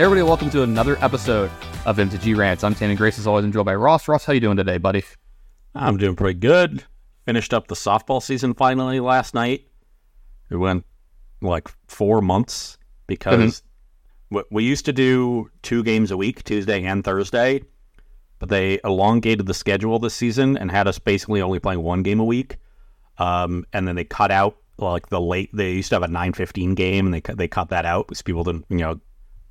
Everybody, welcome to another episode of MTG Rants. I'm Tannon Grace, as always, and joined by Ross. Ross, how you doing today, buddy? I'm doing pretty good. Finished up the softball season finally last night. It went like four months because w we used to do two games a week, Tuesday and Thursday, but they elongated the schedule this season and had us basically only playing one game a week. Um, and then they cut out like the late. They used to have a nine fifteen game, and they cut- they cut that out because people didn't, you know,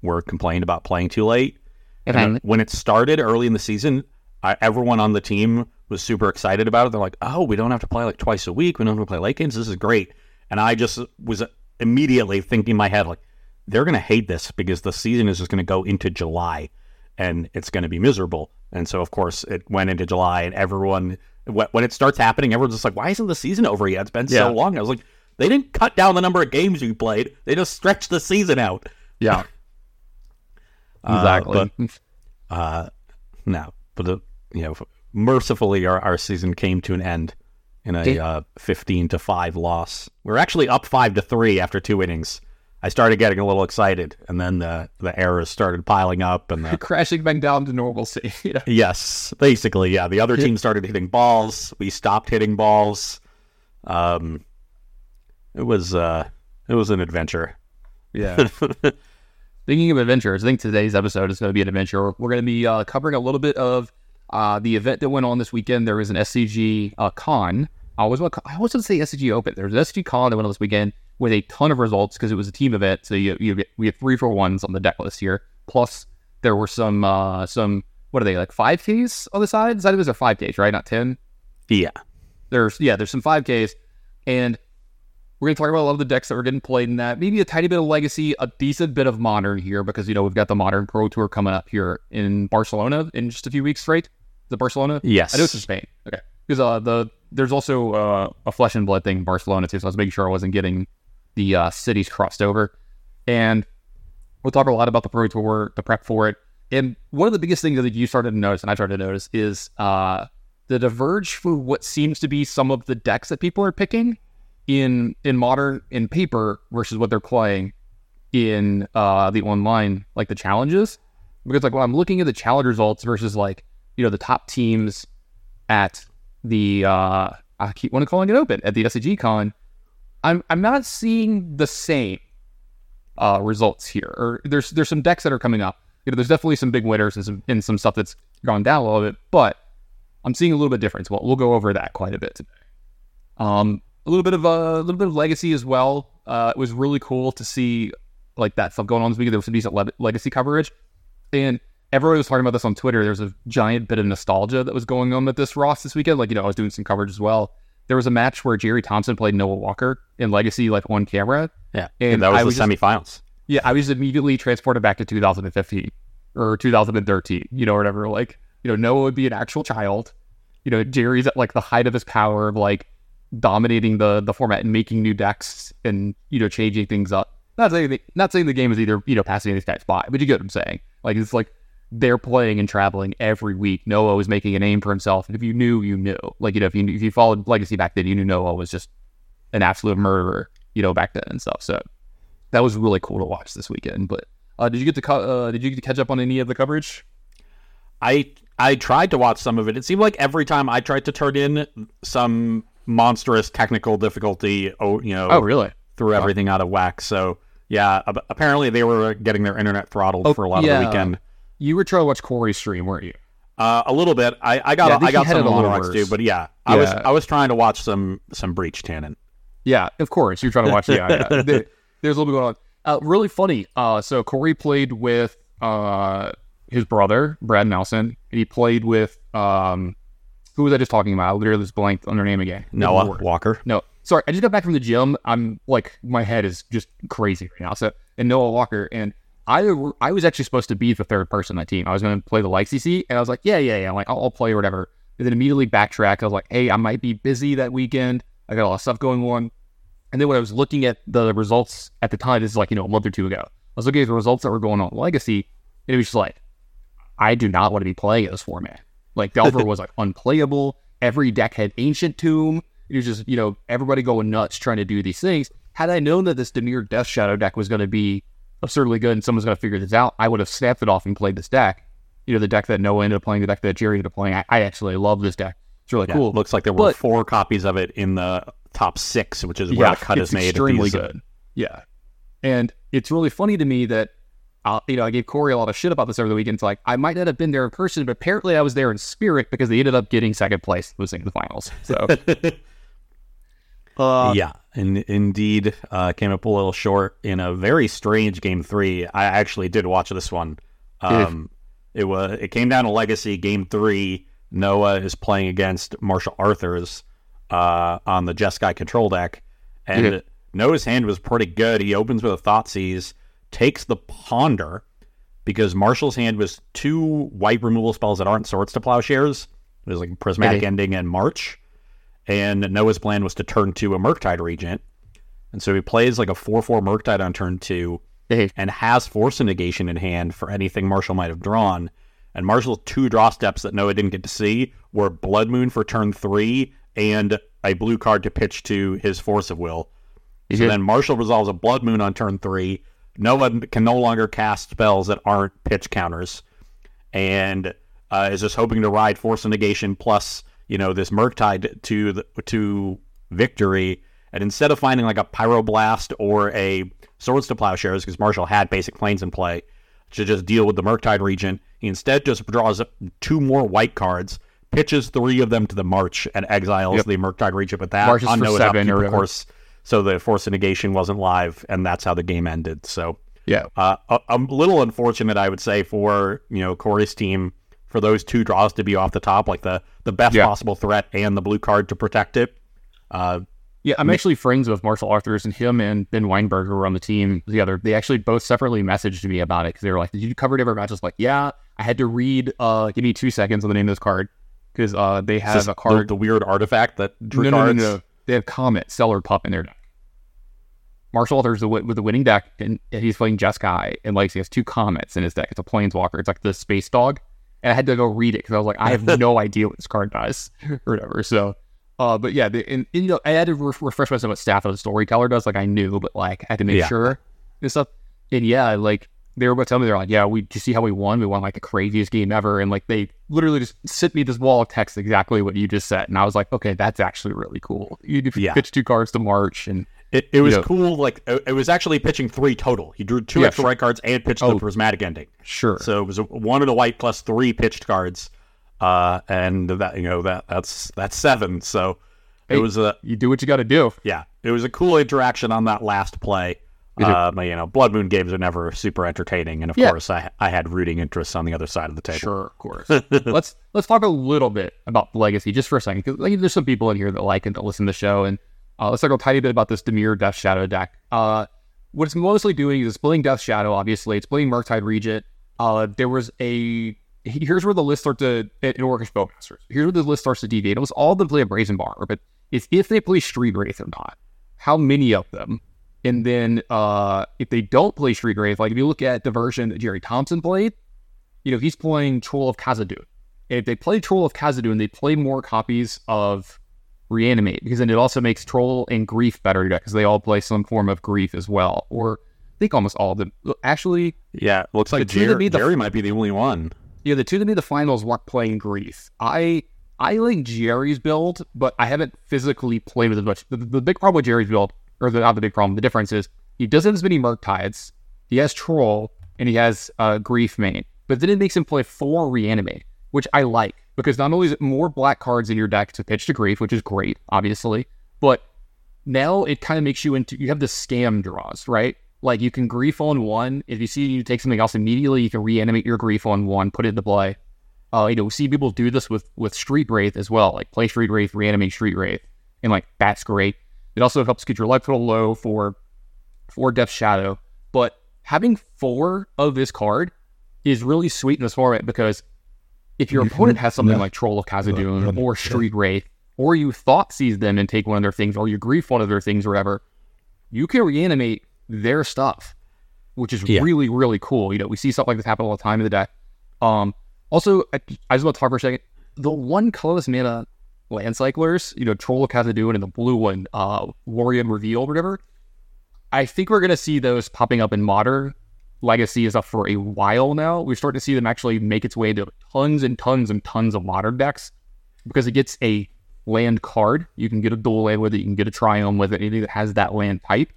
were complaining about playing too late. And when it started early in the season, I, everyone on the team was super excited about it. They're like, "Oh, we don't have to play like twice a week. We don't have to play late games. This is great." And I just was immediately thinking in my head like, "They're going to hate this because the season is just going to go into July, and it's going to be miserable." And so, of course, it went into July, and everyone when it starts happening, everyone's just like, "Why isn't the season over yet? It's been Yeah. so long." I was like, "They didn't cut down the number of games you played. They just stretched the season out." Yeah, exactly. but uh, no, but uh, you know, mercifully, our, our season came to an end in a Did- uh, fifteen to five loss. We are actually up five to three after two innings. I started getting a little excited, and then the the errors started piling up, and the Crashing back down to normalcy. yes, basically, yeah, the other team started hitting balls. We stopped hitting balls. Um, it was uh, it was an adventure. Yeah. Speaking of adventures, I think today's episode is going to be an adventure. We're going to be uh, covering a little bit of uh, the event that went on this weekend. There was an SCG uh, con. I was I was going to say SCG Open. There was an SCG con that went on this weekend with a ton of results because it was a team event. So you, you we have three for ones on the deck list here. Plus there were some uh, some what are they like five Ks on the side? Side of it was a five Ks, right? Not ten Yeah, there's yeah, there's some 5Ks, and we're gonna talk about a lot of the decks that are getting played in that. Maybe a tiny bit of legacy, a decent bit of modern here because you know we've got the modern pro tour coming up here in Barcelona in just a few weeks, right? The Barcelona. yes, I know it's in Spain. Okay, because uh, the there's also uh, a flesh and blood thing in Barcelona too, so I was making sure I wasn't getting the uh, cities crossed over. And we'll talk a lot about the pro tour, the prep for it, and one of the biggest things that you started to notice, and I started to notice, is uh, the diverge for what seems to be some of the decks that people are picking in in modern in paper versus what they're playing in uh, the online like the challenges because like when I'm looking at the challenge results versus like you know the top teams at the uh I keep want to calling it open at the SCG con, I'm I'm not seeing the same uh results here. Or there's there's some decks that are coming up. You know, there's definitely some big winners and some and some stuff that's gone down a little bit, but I'm seeing a little bit difference. Well, we'll go over that quite a bit today. Um, a little bit of a little bit of legacy as well. Uh, it was really cool to see like that stuff going on this weekend. There was some decent le- legacy coverage, and everybody was talking about this on Twitter. There's a giant bit of nostalgia that was going on with this Ross this weekend. Like you know, I was doing some coverage as well. There was a match where Jerry Thompson played Noah Walker in Legacy, like on camera. yeah, and that was I the was just- semifinals. Yeah, I was immediately transported back to 2015 or 2013, you know, or whatever. Like, you know, Noah would be an actual child. You know, Jerry's at like the height of his power of like dominating the the format and making new decks and you know changing things up. Not saying the, not saying the game is either you know passing these guys by, but you get what I'm saying. Like it's like they're playing and traveling every week. Noah was making a name for himself, and if you knew, you knew. Like you know, if you if you followed Legacy back then, you knew Noah was just an absolute murderer. You know, back then and stuff. So that was really cool to watch this weekend. But uh, did you get to co- uh, did you get to catch up on any of the coverage? I I tried to watch some of it. It seemed like every time I tried to turn in some monstrous technical difficulty, oh, you know, Oh, really? threw everything out of whack. So yeah, ap- apparently they were getting their internet throttled Oh, for a lot yeah. of the weekend. You were trying to watch Corey's stream, weren't you? Uh, a little bit. I, I got Yeah, I I, got some it a little monologues too, but yeah, I was I was trying to watch some some breach Tannon. Yeah, of course. You're trying to watch. Yeah, yeah. There- there's a little bit going on. Uh, really funny. Uh, so Corey played with uh, his brother Brad Nelson. He played with um, who was I just talking about? I literally just blanked on their name again. Noah. Walker. No, sorry. I just got back from the gym. I'm like, my head is just crazy right now. So, and Noah Walker, and I, I was actually supposed to be the third person on my team. I was going to play the like CC, and I was like, yeah, yeah, yeah. I'm like, I'll, I'll play or whatever. And then immediately backtrack. I was like, hey, I might be busy that weekend. I got a lot of stuff going on. And then when I was looking at the results at the time, this is like, you know, a month or two ago, I was looking at the results that were going on Legacy, and it was just like, I do not want to be playing in this format. Like Delver was like unplayable. Every deck had Ancient Tomb. It was just, you know, everybody going nuts trying to do these things. Had I known that this Dimir Death Shadow deck was going to be absurdly good and someone's going to figure this out, I would have snapped it off and played this deck. You know, the deck that Noah ended up playing, the deck that Jerry ended up playing. I, I actually love this deck. It's really Yeah, cool. Looks like there were But- four copies of it in the top six, which is where the cut is made. Extremely uh, good. Yeah, and it's really funny to me that uh, you know I gave Corey a lot of shit about this over the weekend. It's like I might not have been there in person, but apparently I was there in spirit because they ended up getting second place, losing the finals. So, uh, yeah, and indeed uh, came up a little short in a very strange game three. I actually did watch this one. Um, it was it came down to legacy game three. Noah is playing against Marshall Arthurs uh, on the Jeskai control deck, and Noah's hand was pretty good. He opens with a Thoughtseize, takes the Ponder because Marshall's hand was two white removal spells that aren't swords to plowshares. It was like prismatic ending and March and Noah's plan was to turn to a Murktide Regent. And so he plays like a 4 4 Murktide on turn two hey, and has Force of Negation in hand for anything Marshall might have drawn. And Marshall's two draw steps that Noah didn't get to see were Blood Moon for turn three and a blue card to pitch to his Force of Will. he So then Marshall resolves a Blood Moon on turn three. Noah can no longer cast spells that aren't pitch counters, and uh, is just hoping to ride Force of Negation plus you know this Murktide to the, to victory. And instead of finding like a Pyroblast or a Swords to Plowshares, because Marshall had basic Plains in play, to just deal with the Murktide Regent, he instead just draws two more white cards, pitches three of them to the March, and exiles Yep. the Murktide Regent with that Marches on for Noah's seven or of course. So the Force of Negation wasn't live, and that's how the game ended. So yeah, uh, a, a little unfortunate, I would say, for you know Corey's team for those two draws to be off the top, like the the best Yeah. possible threat and the blue card to protect it. Uh, yeah. I'm actually friends with Marshall Arthurs and him and Ben Weinberg who were on the team together. They actually both separately messaged me about it because they were like, "Did you cover it every match?" I was like, "Yeah." I had to read. Uh, give me two seconds on the name of this card because uh, they it's have a card. the, the weird artifact that drew no, no, no, cards. no, They have Comet, Stellar Pup in their deck. Marshall Walters with with the winning deck, and, and he's playing Jeskai, and like he has two Comets in his deck. It's a Planeswalker. It's like the Space Dog, and I had to go read it because I was like, I have no idea what this card does or whatever. So, uh, but yeah, the, and, and, you know, I had to re- refresh myself what Staff of the Storyteller does. Like I knew, but like I had to make Yeah. sure and stuff. And yeah, like they were about to tell me they're like, yeah, we did you see how we won? We won like the craziest game ever, and like they literally just sent me this wall of text exactly what you just said, and I was like, okay, that's actually really cool. You Yeah. pitch two cards to March, and It, it was know- cool. Like it, it was actually pitching three total. He drew two Yeah, extra sure. white cards and pitched Oh. the prismatic ending. sure, So it was a, one of the white plus three pitched cards, uh, and that you know that that's that's seven. So it was a you do what you got to do. yeah, it was a cool interaction on that last play. Uh, you know, Blood Moon games are never super entertaining, and of Yeah. course, I I had rooting interests on the other side of the table. Sure, of course. let's let's talk a little bit about legacy just for a second, because like, there's some people in here that like and that listen to the show, and uh, let's talk a tiny bit about this Dimir Death Shadow deck. Uh, what it's mostly doing is it's playing Death Shadow. Obviously, it's playing Murktide Regent. Uh, there was a here's where the list starts to in Orcish Bowmasters. Here's where the list starts to deviate. It was all of them play a Brazen Bar, but it's if they play Street Wraith or not. How many of them? And then uh, if they don't play Street Wraith, like if you look at the version that Jerry Thompson played, you know, he's playing Troll of Khazad-dûm. And if they play Troll of Khazad-dûm, they play more copies of Reanimate because then it also makes Troll and Grief better because they all play some form of Grief as well. Or I think almost all of them. Actually, Yeah, looks like The Jerry, made the- Jerry might be the only one. yeah, the two that made the finals weren't playing Grief. I I like Jerry's build, but I haven't physically played with it much. The, the big problem with Jerry's build, or the, not the big problem, the difference is he doesn't have as many Murktides. He has Troll and he has uh, Grief main, but then it makes him play four Reanimate, which I like because not only is it more black cards in your deck to pitch to Grief, which is great, obviously, but now it kind of makes you into you have the scam draws, right? Like you can grief on one. If you see you take something else immediately, you can reanimate your grief on one, put it into play. Uh, you know, we see people do this with with Street Wraith as well, like play Street Wraith, reanimate Street Wraith, and like that's great. It also helps get your life total low for for Death Shadow. But having four of this card is really sweet in this format because if your opponent has something like Troll of Khazad-dûm or Street Wraith, or you Thoughtseize them and take one of their things, or you grief one of their things or whatever, you can reanimate their stuff, which is Yeah. really, really cool. You know, we see stuff like this happen all the time in the deck. Um, also, I, I just want to talk for a second. The one colorless mana land cyclers, you know, Troll of Khazad-dûm and the blue one, uh, Lórien Revealed, whatever. I think we're gonna see those popping up in modern Legacy is up for a while now. We're starting to see them actually make its way into tons and tons and tons of modern decks because it gets a land card. You can get a dual land with it. You can get a triome with it. Anything that has that land type.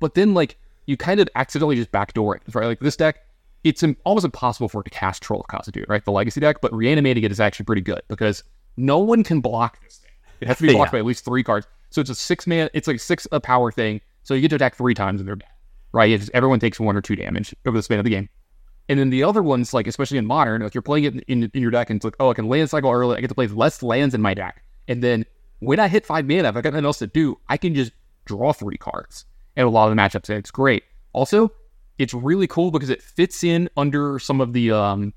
But then like you kind of accidentally just backdoor it, right? Like this deck, it's almost impossible for it to cast Troll of Khazad-dûm, right? The Legacy deck, but reanimating it is actually pretty good because no one can block this thing. It has to be blocked Yeah. by at least three cards. So it's a six man. It's like six a power thing. So you get to attack three times in their deck, right? It's, everyone takes one or two damage over the span of the game. And then the other ones, like especially in modern, like you're playing it in, in your deck, and it's like, oh, I can land cycle early. I get to play less lands in my deck, and then when I hit five mana, if I got nothing else to do, I can just draw three cards. And a lot of the matchups, it's great. Also, it's really cool because it fits in under some of the um,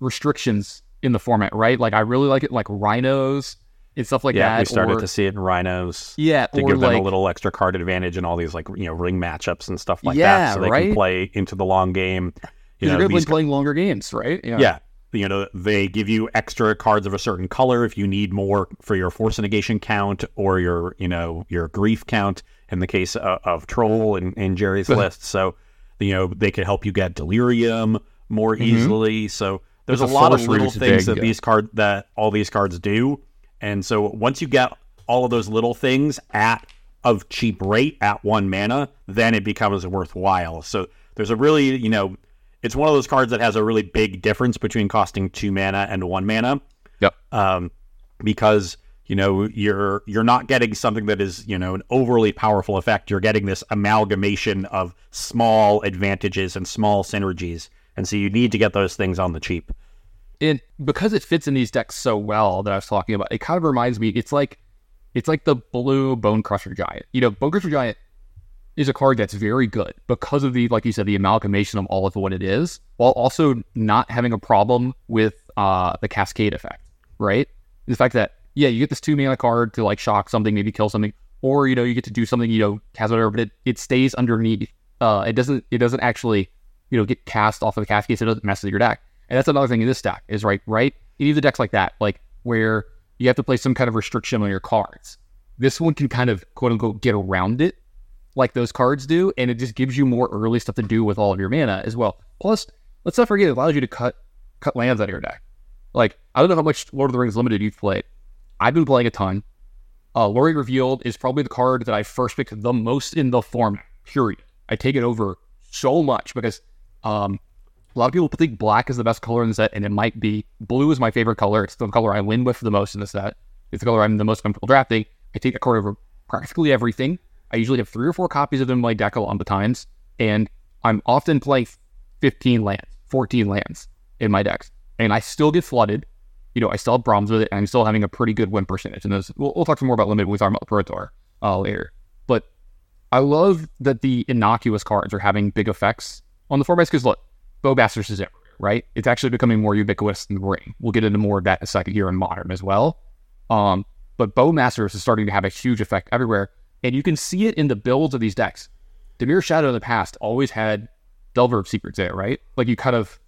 restrictions in the format, right? Like I really like it, like rhinos and stuff like Yeah, that. we started or, to see it in rhinos. yeah, to give them like a little extra card advantage and all these like you know ring matchups and stuff like Yeah, that, so they right? can play into the long game. You you're know, be playing longer games, right? yeah, you know they give you extra cards of a certain color if you need more for your force negation count or your you know your grief count. In the case of, of Troll and, and Jerry's list, so you know they could help you get Delirium more mm-hmm. easily. So there's a lot of little things that these card that all these cards do, and so once you get all of those little things at of cheap rate at one mana, then it becomes worthwhile. So there's a really, you know, it's one of those cards that has a really big difference between costing two mana and one mana, Yep. um, because you know you're you're not getting something that is you know an overly powerful effect. You're getting this amalgamation of small advantages and small synergies, and so you need to get those things on the cheap. and because it fits in these decks so well that I was talking about, it kind of reminds me. It's like it's like the blue Bone Crusher Giant. You know, Bone Crusher Giant is a card that's very good because of the, like you said, the amalgamation of all of what it is, while also not having a problem with uh, the Cascade effect. Right, the fact that yeah, you get this two mana card to like shock something, maybe kill something, or you know you get to do something, you know, cast whatever, but it, it stays underneath. Uh, it doesn't it doesn't actually you know get cast off of the cascade, so it doesn't mess with your deck. And that's another thing in this deck is right, right. Any of the decks like that, like where you have to play some kind of restriction on your cards. This one can kind of quote unquote get around it, like those cards do, and it just gives you more early stuff to do with all of your mana as well. Plus, let's not forget it allows you to cut cut lands out of your deck. Like I don't know how much Lord of the Rings Limited you've played. I've been playing a ton. Uh, Lórien Revealed is probably the card that I first picked the most in the format. Period. I take it over so much because um, a lot of people think black is the best color in the set, and it might be. Blue is my favorite color. It's the color I win with the most in the set. It's the color I'm the most comfortable drafting. I take that card over practically everything. I usually have three or four copies of them in my deck a lot of the times, and I'm often playing 15 lands, 14 lands in my decks, and I still get flooded. You know, I still have problems with it, and I'm still having a pretty good win percentage. And those, we'll, we'll talk some more about limit when we talk about Pro Tour uh, later. But I love that the innocuous cards are having big effects on the formats because look, Bowmasters is everywhere, right? It's actually becoming more ubiquitous than the ring. We'll get into more of that in a second here in modern as well. Um, but Bowmasters is starting to have a huge effect everywhere, and you can see it in the builds of these decks. The Dimir Shadow in the past always had Delver of Secrets there, right? Like you kind of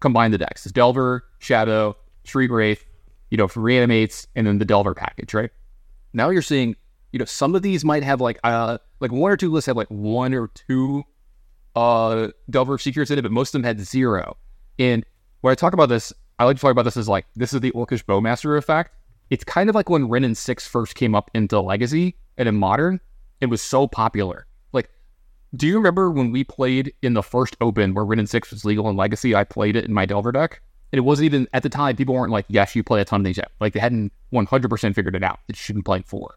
combine the decks. It's Delver, Shadow, Street Wraith, you know, for reanimates, and then the Delver package, right? Now you're seeing, you know, some of these might have like uh like one or two lists have like one or two uh Delver of Secrets in it, but most of them had zero. And when I talk about this, I like to talk about this as like this is the Orcish Bowmaster effect. It's kind of like when Wrenn and Six first came up into Legacy and in Modern, it was so popular. Like, do you remember when we played in the first Open where Wrenn and Six was legal in Legacy? I played it in my Delver deck, and it wasn't even at the time. People weren't like, "Yes, you play a ton of these." yet." Like they hadn't 100% figured it out. It should be play four,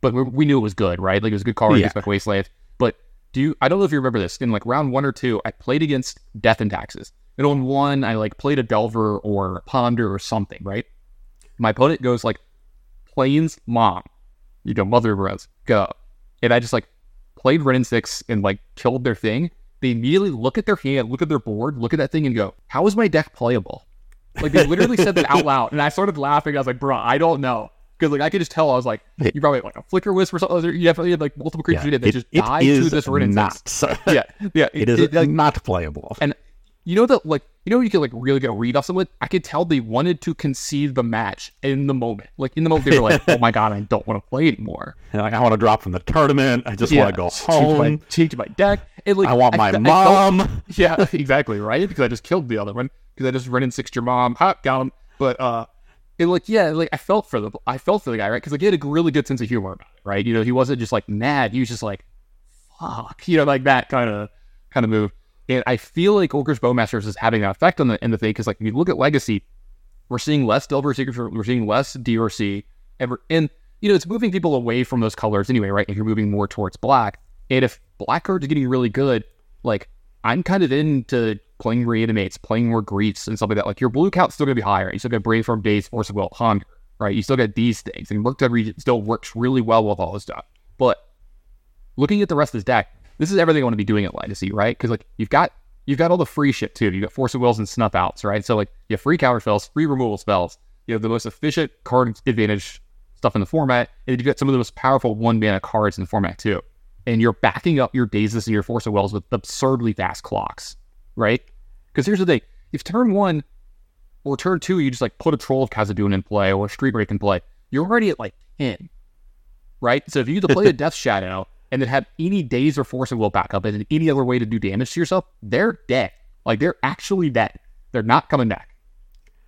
but we, we knew it was good, right? Like it was a good card Yeah. against like Wasteland. Do you? I don't know if you remember this. In like round one or two, I played against Death and Taxes, and on one, I like played a Delver or a Ponder or something, right? My opponent goes like, Plains Mom, you know, Mother of Runes, go, and I just like played Wrenn and Six and like killed their thing. They immediately look at their hand, look at their board, look at that thing, and go, "How is my deck playable?" Like they literally said that out loud, and I started laughing. I was like, "Bro, I don't know." Because like I could just tell, I was like, "You probably like a flicker wisp or something." You definitely had like multiple creatures Yeah, it that it- just it died to this Ren not. Yeah, yeah, It is like, not playable. and you know that like you know you could like really get a read off someone. I could tell they wanted to concede the match in the moment. Like in the moment they were like, "Oh my god, I don't want to play anymore." And, like I want to drop from the tournament. I just want to go change my, home. change my deck. And, like, I want my felt- mom. yeah, exactly, right? Because I just killed the other one because I just ran and sixed your mom. Ha, got him. But uh, it like yeah, like I felt for the I felt for the guy, right? Because like he had a really good sense of humor about it, right? You know, he wasn't just like mad. He was just like, fuck, you know, like that kind of kind of move. And I feel like Orcish Bowmasters is having an effect on the in the thing because like if you look at Legacy, we're seeing less Delver Secret, we're seeing less DRC, and and you know it's moving people away from those colors anyway, right? If you're moving more towards black, and if black cards are getting really good, like I'm kind of into playing reanimates, playing more griefs and stuff like that. Like your blue count's still gonna be higher. You still got Brainstorm Daze, Force of Will, Hunger, right? You still got these things, and to Region still works really well with all this stuff. But looking at the rest of this deck, this is everything I want to be doing at Legacy, right? Because like you've got you've got all the free shit too. You've got Force of Wills and Snuff Outs, right? So like you have free counter spells, free removal spells. You have the most efficient card advantage stuff in the format, and you've got some of the most powerful one mana cards in the format too. And you're backing up your Dazes and your Force of Wills with absurdly fast clocks, right? Because here's the thing: if turn one or turn two, you just like put a Troll of Khazad-dûm in play or a Street Wraith in play, you're already at like ten, right? So if you play a Death Shadow and then have any Daze or force of will backup and any other way to do damage to yourself, they're dead. Like they're actually dead. They're not coming back.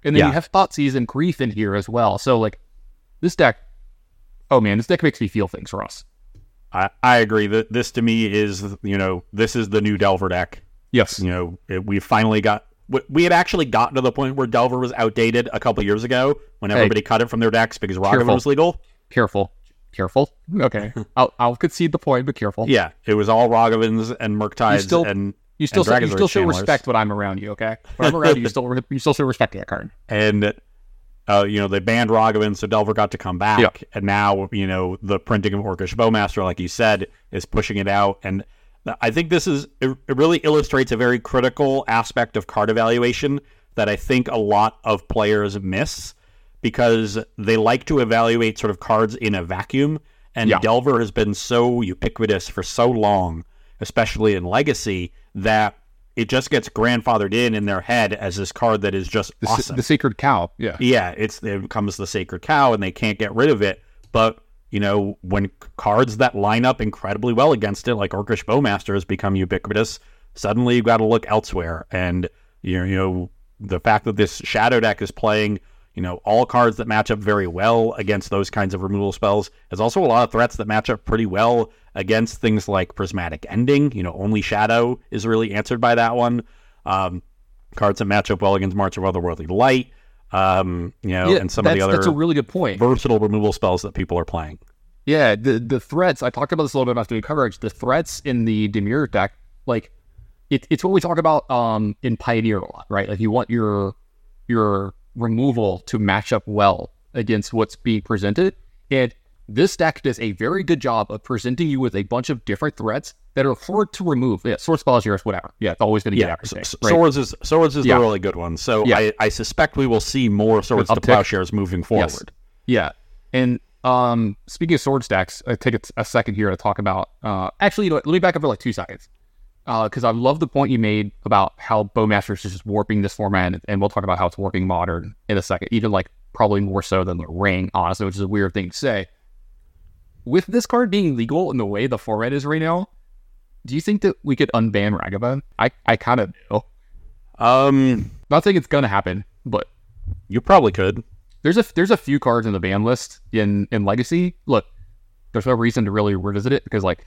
And then Yeah. you have Thoughtseize and Grief in here as well. So like this deck, oh man, this deck makes me feel things for us. I, I agree that this to me is you know this is the new Delver deck. Yes. You know it, we finally got we- we had actually gotten to the point where Delver was outdated a couple years ago when Hey. everybody cut it from their decks because Ragavan was legal. Careful. Careful. Okay. I'll, I'll concede the point, but careful. Yeah, it was all Ragavans and Murktides still- and You still and you still show respect when I'm around you, okay? When I'm around you, you still you still show respect to that card. and uh, you know they banned Ragavan, so Delver got to come back, Yeah. and now you know the printing of Orcish Bowmaster, like you said, is pushing it out, and I think this is it, really illustrates a very critical aspect of card evaluation that I think a lot of players miss because they like to evaluate sort of cards in a vacuum, and Yeah. Delver has been so ubiquitous for so long, especially in Legacy, that it just gets grandfathered in in their head as this card that is just The, awesome. the sacred cow. Yeah. Yeah, it's it becomes the sacred cow, and they can't get rid of it. But you know, when cards that line up incredibly well against it, like Orcish Bowmaster, has become ubiquitous, suddenly you've got to look elsewhere. And you know, the fact that this Shadow deck is playing, you know, all cards that match up very well against those kinds of removal spells. There's also a lot of threats that match up pretty well against things like Prismatic Ending. You know, only Shadow is really answered by that one. Um, cards that match up well against March of Otherworldly Light. Um, you know, Yeah, and some of the other that's a really good point. versatile removal spells that people are playing. Yeah, the the threats. I talked about this a little bit after doing coverage. The threats in the Dimir deck, like it, it's what we talk about um in Pioneer a lot, right? Like you want your your removal to match up well against what's being presented, and this deck does a very good job of presenting you with a bunch of different threats that are hard to remove. Yeah, sword spells, yours, whatever. Yeah, it's always going to get Yeah, everything. Right? swords is swords is Yeah. the really good one. So Yeah. I, I suspect we will see more swords to plowshares moving forward. Yes. Yeah. And um, speaking of sword stacks, I take a, second here to talk about. Uh, actually, you know let me back up for like two seconds because I love the point you made about how Bowmasters is just warping this format, and, and we'll talk about how it's warping modern in a second. Even like probably more so than the ring, honestly, which is a weird thing to say. With this card being legal in the way the format is right now, do you think that we could unban Ragavan? I, I kind of do. Um, Not saying it's gonna happen, but you probably could. there's a there's a few cards in the ban list in in Legacy. Look, there's no reason to really revisit it because like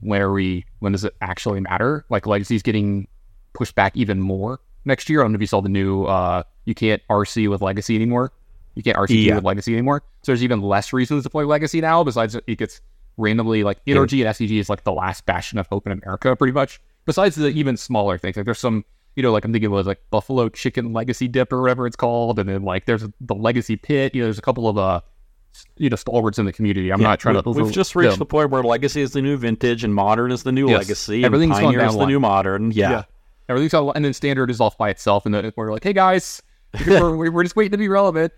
when are we when does it actually matter? Like Legacy's getting pushed back even more next year. I don't know if you saw the new uh you can't RC with Legacy anymore. You can't RC Yeah. with Legacy anymore. So there's even less reasons to play Legacy now. Besides it gets randomly like NRG and SCG is like the last bastion of hope in America, pretty much. Besides the even smaller things, like there's some you know, like I'm thinking was like Buffalo Chicken Legacy Dip or whatever it's called, and then like there's the Legacy Pit. You know, there's a couple of uh, you know, stalwarts in the community. I'm not trying we, to. We've just reached them. the point where legacy is the new vintage and modern is the new Yes. legacy. and Everything's pioneer is the new modern. Yeah. yeah. Everything's all, and then standard is off by itself, and then we're like, hey guys, we're, we're just waiting to be relevant.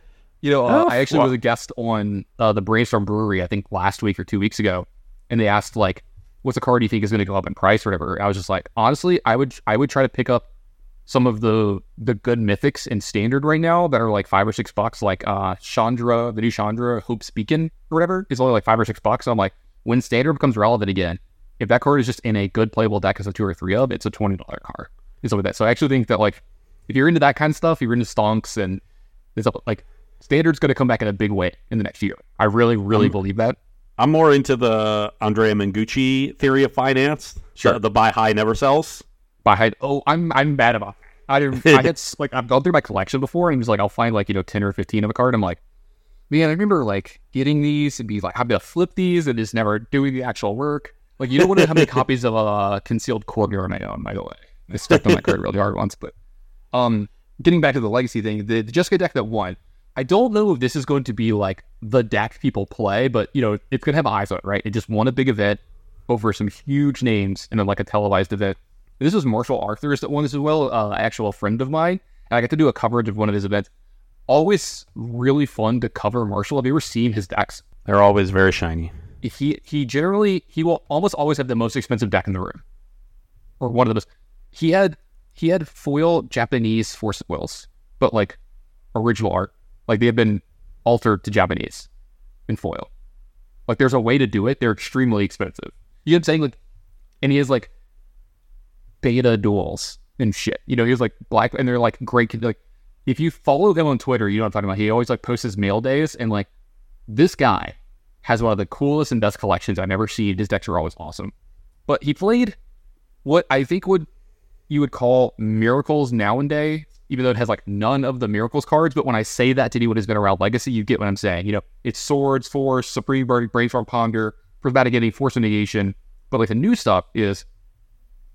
You know, uh, Oh, I actually well- was a guest on uh, the Brainstorm Brewery, I think last week or two weeks ago, and they asked like, "What's a card you think is going to go up in price or whatever?" I was just like, honestly, I would I would try to pick up some of the the good mythics in standard right now that are like five or six bucks, like uh Chandra, the new Chandra, Hope's Beacon or whatever, is only like five or six bucks. So I'm like, when standard becomes relevant again, if that card is just in a good playable deck as a two or three of, it's a twenty dollar card. And stuff like that. So I actually think that like if you're into that kind of stuff, you're into stonks and stuff like standard's going to come back in a big way in the next year. I really, really Um, believe that. I'm more into the Andrea Mengucci theory of finance. Sure. The, the buy high never sells. Buy high. oh, I'm I'm bad about. That. I didn't. I had like I've gone through my collection before, and just like I'll find like you know ten or fifteen of a card. I'm like, man, I remember like getting these and be like, I'm gonna flip these and just never doing the actual work. Like you don't want to have many copies of a uh, concealed courtyard I own, by the way. I stuck on that card really hard once, but um, getting back to the legacy thing, the, the Jeskai deck that won. I don't know if this is going to be like the deck people play, but you know it's gonna have eyes on it, right? It just won a big event over some huge names in a, like a televised event. This was Marshall Arthurs that won this as well, uh, actual friend of mine. And I got to do a coverage of one of his events. Always really fun to cover Marshall. Have you ever seen his decks? They're always very shiny. He he generally he will almost always have the most expensive deck in the room, or one of the most. He had he had foil Japanese force wheels, but like original art, like they have been altered to Japanese in foil. Like there's a way to do it. They're extremely expensive. You know what I'm saying? Like, and he has like beta duels and shit. You know, he was like black, and they're like great. Like, if you follow him on Twitter, you know what I'm talking about. He always like posts his mail days, and like this guy has one of the coolest and best collections I've ever seen. His decks are always awesome. But he played what I think would you would call miracles nowadays, even though it has like none of the miracles cards. But when I say that to anyone who's been around Legacy, you get what I'm saying. You know, it's swords, force, supreme verdict, brainstorm ponder, prismatic getting force of negation. But like the new stuff is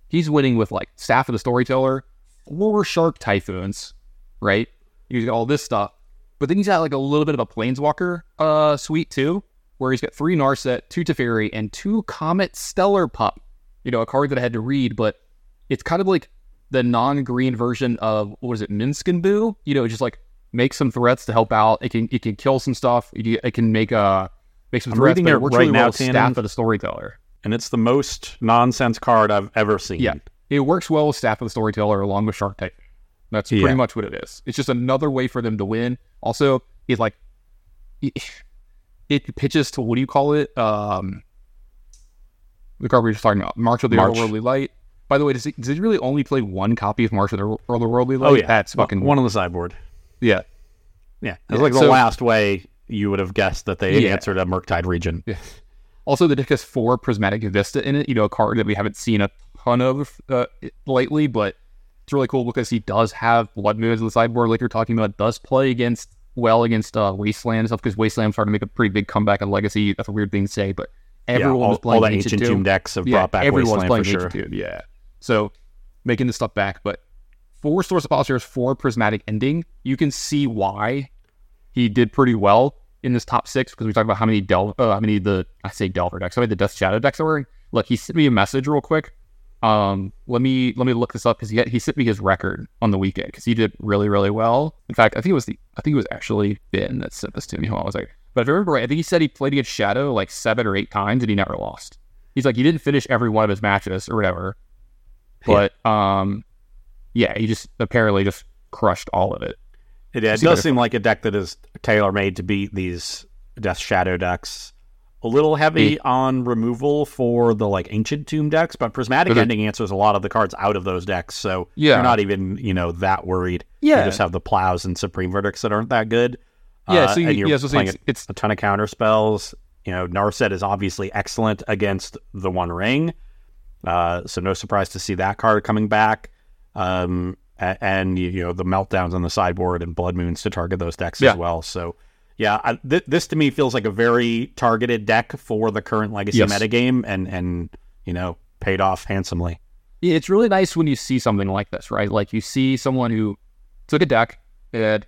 he's winning with like staff of the storyteller, four shark typhoons, right? He's got all this stuff. But then he's got like a little bit of a planeswalker uh suite too, where he's got three Narset, two Teferi, and two Comet Stellar Pup. You know, a card that I had to read, but it's kind of like the non-green version of what is it, Minsc and Boo? You know, just like make some threats to help out. It can it can kill some stuff. It, it can make uh make some I'm threats. reading it right really now, well Tannon. staff of the storyteller. And it's the most nonsense card I've ever seen. Yeah, it works well with staff of the storyteller along with Shark Type. That's Yeah. pretty much what it is. It's just another way for them to win. Also, he's like, it, it pitches to what do you call it? Um, the card we were just talking about, March of the March. Otherworldly Light. By the way, does he, does he really only play one copy of March of the Otherworldly Light? Oh yeah, that's fucking one on the sideboard. yeah. Yeah, it's Yeah, like the so- last way you would have guessed that they Yeah. answered a Murktide Regent. Also, the deck has four Prismatic Vista in it. You know, a card that we haven't seen a ton of uh, lately, but it's really cool because he does have Blood Moons on the sideboard, like you're talking about. Does play against well against uh, Wasteland and stuff because Wasteland started to make a pretty big comeback on Legacy. That's a weird thing to say, but everyone yeah, all, was playing all the Ancient ancient Tomb. tomb decks have Yeah, brought back everyone's Wasteland playing for sure. Ancient Tomb, Yeah, so making this stuff back, but four Source of Apostles, for Prismatic Ending. You can see why he did pretty well in this top six because we talked about how many Del, uh, how many the I say Delver decks, how many the Death Shadow decks are wearing. Look, he sent me a message real quick. Um, let me let me look this up because he had, he sent me his record on the weekend because he did really really well. In fact, I think it was the I think it was actually Ben that sent this to me. Hold on, I was like, but if I remember right, I think he said he played against Shadow like seven or eight times and he never lost. He's like he didn't finish every one of his matches or whatever, but um, yeah, he just apparently just crushed all of it. It, it does seem like a deck that is tailor made to beat these Death Shadow decks. A little heavy on removal for the like ancient tomb decks, but prismatic But ending answers a lot of the cards out of those decks, so Yeah. you're not even you know that worried. Yeah. you just have the plows and supreme verdicts that aren't that good. Yeah, Uh, so you, and you're yeah, so playing it's, a, it's a ton of counter spells. You know, Narset is obviously excellent against the One Ring, uh, so no surprise to see that card coming back. Um, and you you know the meltdowns on the sideboard and blood moons to target those decks Yeah. as well. So yeah, I, th- this to me feels like a very targeted deck for the current legacy Yes. metagame, and and you know paid off handsomely. It's really nice when you see something like this, right? Like you see someone who took a deck and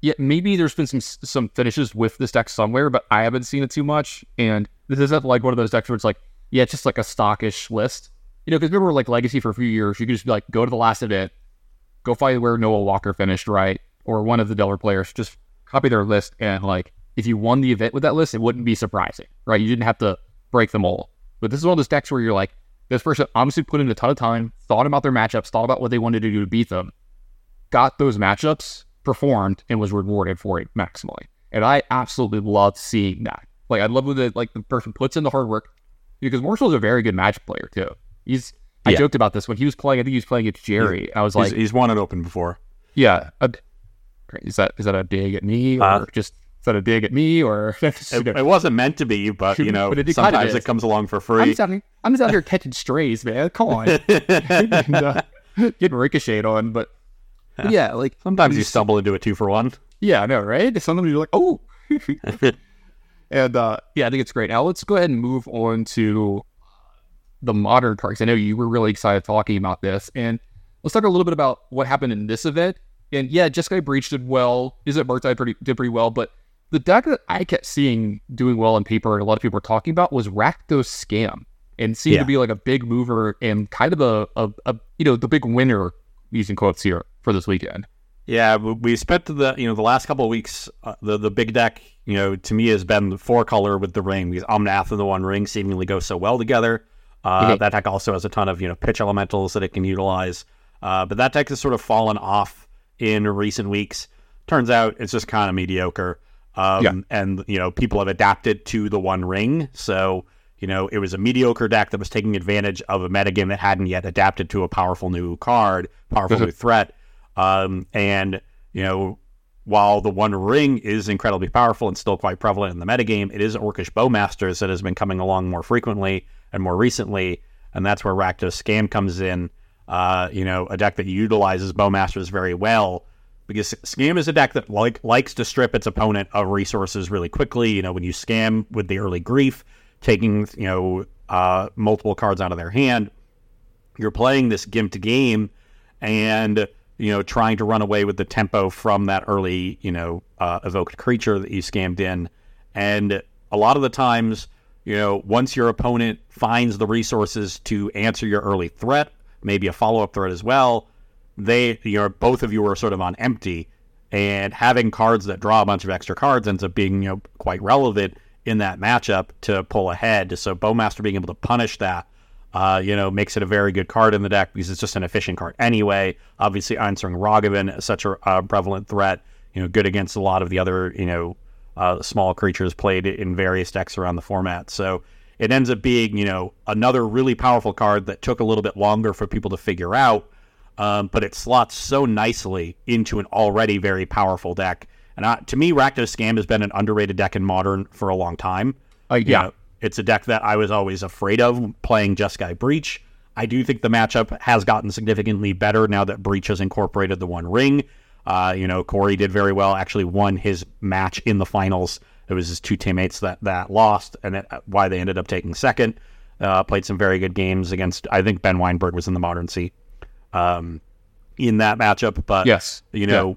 yeah, maybe there's been some some finishes with this deck somewhere, but I haven't seen it too much. And this isn't like one of those decks where it's like, yeah, it's just like a stockish list, you know? Because remember, like Legacy for a few years, you could just be like, go to the last event, go find where Noah Walker finished, right? Or one of the Delver players, just copy their list, and like if you won the event with that list, it wouldn't be surprising, right? You didn't have to break them all. But this is one of those decks where you're like, This person obviously put in a ton of time, thought about their matchups, thought about what they wanted to do to beat them, got those matchups, performed, and was rewarded for it maximally. And I absolutely love seeing that. Like I love when the like the person puts in the hard work because Marshall's a very good match player too. He's I Yeah. joked about this when he was playing. I think he was playing against Jerry. I was like, he's won it open before. yeah, a, is that is that a dig at me or Uh, just is that a dig at me or It, it wasn't meant to be, but you know, But it kind of sometimes it comes along for I'm free. just, out here, I'm just out here catching strays, man. Come on, and, uh, getting ricocheted on, but, but yeah, like Sometimes you stumble into a two for one. Yeah, I know, right? Sometimes you're like, oh. and uh, yeah, I think it's great. Now let's go ahead and move on to the modern cards. I know you were really excited talking about this, and let's talk a little bit about what happened in this event. And yeah, Jeskai Breach did well. Is it Birthday pretty did pretty well, but the deck that I kept seeing doing well on paper, and a lot of people were talking about, was Rakdos Scam, and seemed Yeah. to be like a big mover and kind of a, a, a you know the big winner using quotes here for this weekend. Yeah, we- spent the you know the last couple of weeks uh, the the big deck you know to me has been the four color with the ring because Omnath and the One Ring seemingly go so well together. Uh, Mhm. That deck also has a ton of you know pitch elementals that it can utilize, uh, but that deck has sort of fallen off in recent weeks. Turns out it's just kind of mediocre, um, Yeah. and you know people have adapted to the One Ring, so. You know, it was a mediocre deck that was taking advantage of a metagame that hadn't yet adapted to a powerful new card, powerful new threat. Um, and you know, while the One Ring is incredibly powerful and still quite prevalent in the metagame, it is Orcish Bowmasters that has been coming along more frequently and more recently, and that's where Rakdos Scam comes in. Uh, you know, a deck that utilizes Bowmasters very well because Scam is a deck that like likes to strip its opponent of resources really quickly. You know, when you scam with the early grief, taking you know uh, multiple cards out of their hand, you're playing this gimped game and you know trying to run away with the tempo from that early you know uh, evoked creature that you scammed in. And a lot of the times you know once your opponent finds the resources to answer your early threat maybe a follow-up threat as well they you know both of you are sort of on empty. And having cards that draw a bunch of extra cards ends up being you know quite relevant in that matchup to pull ahead. So bowmaster being able to punish that uh, you know, makes it a very good card in the deck because it's just an efficient card anyway. Obviously, answering Ragavan is such a uh, prevalent threat. You know, good against a lot of the other you know uh, small creatures played in various decks around the format. So it ends up being you know another really powerful card that took a little bit longer for people to figure out, um, but it slots so nicely into an already very powerful deck. And uh, to me, Rakdos Scam has been an underrated deck in Modern for a long time. Uh, You yeah, know, it's a deck that I was always afraid of playing Jeskai Breach. I do think the matchup has gotten significantly better now that Breach has incorporated the One Ring. Uh, you know, Corey did very well. Actually, won his match in the finals. It was his two teammates that that lost, and it, why they ended up taking second. Uh, played some very good games against. I think Ben Weinberg was in the modern seat um, in that matchup. But yes, you know,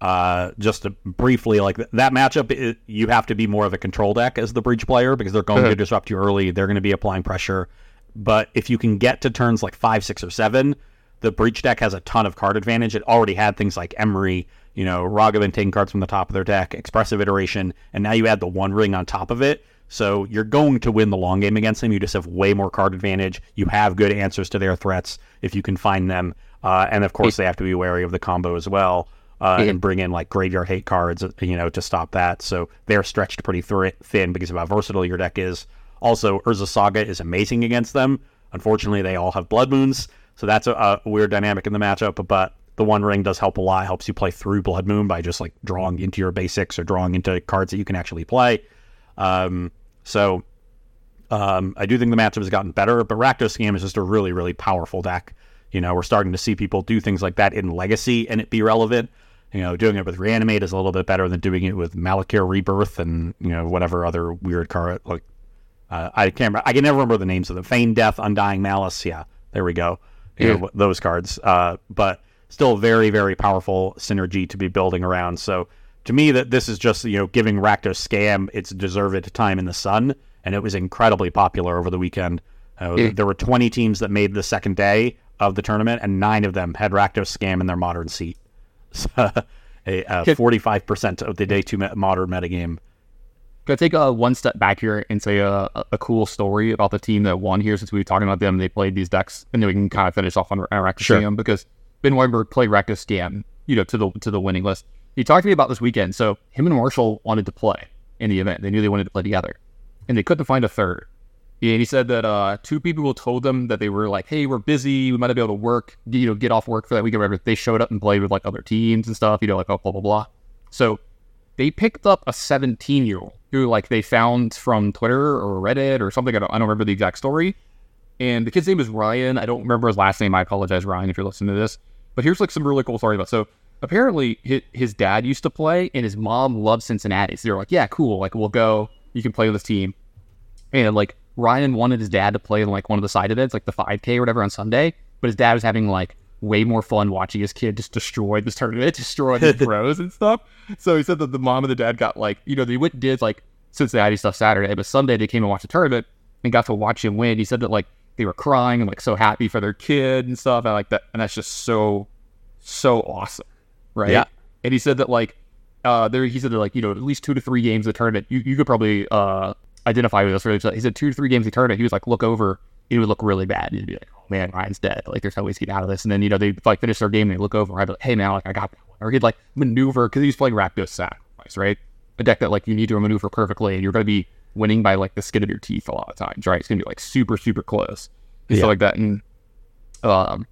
uh, just to briefly, like th- that matchup, i you have to be more of a control deck as the breach player because they're going to disrupt you early. They're going to be applying pressure. But if you can get to turns like five, six, or seven, the breach deck has a ton of card advantage. It already had things like Emery, you know, Ragavan taking cards from the top of their deck, expressive iteration, and now you add the one ring on top of it. So you're going to win the long game against them. You just have way more card advantage. You have good answers to their threats if you can find them. Uh, and of course, they have to be wary of the combo as well uh, and bring in like graveyard hate cards, you know, to stop that. So they're stretched pretty thr thin because of how versatile your deck is. Also, Urza Saga is amazing against them. Unfortunately, they all have Blood Moons, so that's a, a weird dynamic in the matchup. But the One Ring does help a lot. Helps you play through Blood Moon by just like drawing into your basics or drawing into cards that you can actually play. Um, so um, I do think the matchup has gotten better, but Rakdos Scam is just a really, really powerful deck. You know, we're starting to see people do things like that in Legacy and it be relevant. You know, doing it with Reanimate is a little bit better than doing it with Malakir Rebirth and you know whatever other weird card. Like uh, I can't, remember, I can never remember the names of them. Feign Death, Undying Malice. Yeah, there we go. You Yeah. know, those cards. Uh, but still very, very powerful synergy to be building around. So to me, that this is just you know giving Rakdos Scam its deserved time in the sun, and it was incredibly popular over the weekend. Uh, Yeah. There were 20 teams that made the second day of the tournament, and nine of them had Rakdos Scam in their modern seat. A, uh, 45% of the day two modern metagame Can I take a one step back here and say a, a cool story about the team that won here since we were talking about them? They played these decks, and then we can kind of finish off on Rakdos Sure. Scam because Ben Weinberg played Rakdos Scam, you know, to the to the winning list. He talked to me about this weekend. So him and Marshall wanted to play in the event. They knew they wanted to play together, and they couldn't find a third. And he said that uh, two people told them that they were like, "Hey, we're busy. We might not be able to work. You know, get off work for that week or whatever." They showed up and played with like other teams and stuff. You know, like oh, blah blah blah. So they picked up a 17 year old who like they found from Twitter or Reddit or something. I don't, I don't remember the exact story. And the kid's name is Ryan. I don't remember his last name. I apologize, Ryan, if you're listening to this. But here's like some really cool story about. So apparently his, his dad used to play, and his mom loved Cincinnati. So they're like, yeah, cool. Like we'll go. You can play with this team. And like Ryan wanted his dad to play in like one of the side events, like the 5K or whatever on Sunday. But his dad was having like way more fun watching his kid just destroy this tournament, destroy the pros and stuff. So he said that the mom and the dad got like, you know, they went and did like Cincinnati stuff Saturday, but Sunday they came and watched the tournament and got to watch him win. He said that like they were crying and like so happy for their kid and stuff. And like that, and that's just so, so awesome, right? Yeah. And he said that like, uh, there he said that like you know at least two to three games of the tournament. You you could probably uh identify with this. Really, he said two to three games of the tournament. He was like look over, it would look really bad. He'd be like, oh man, Ryan's dead. Like there's no way he's getting out of this. And then you know they like finish their game and they look over. I'd be like, hey man, like I got that one. Or he'd like maneuver because he was playing Rakdos Sacrifice, right? A deck that like you need to maneuver perfectly, and you're going to be winning by like the skin of your teeth a lot of times, right? It's going to be like super super close and Yeah. stuff like that. And um,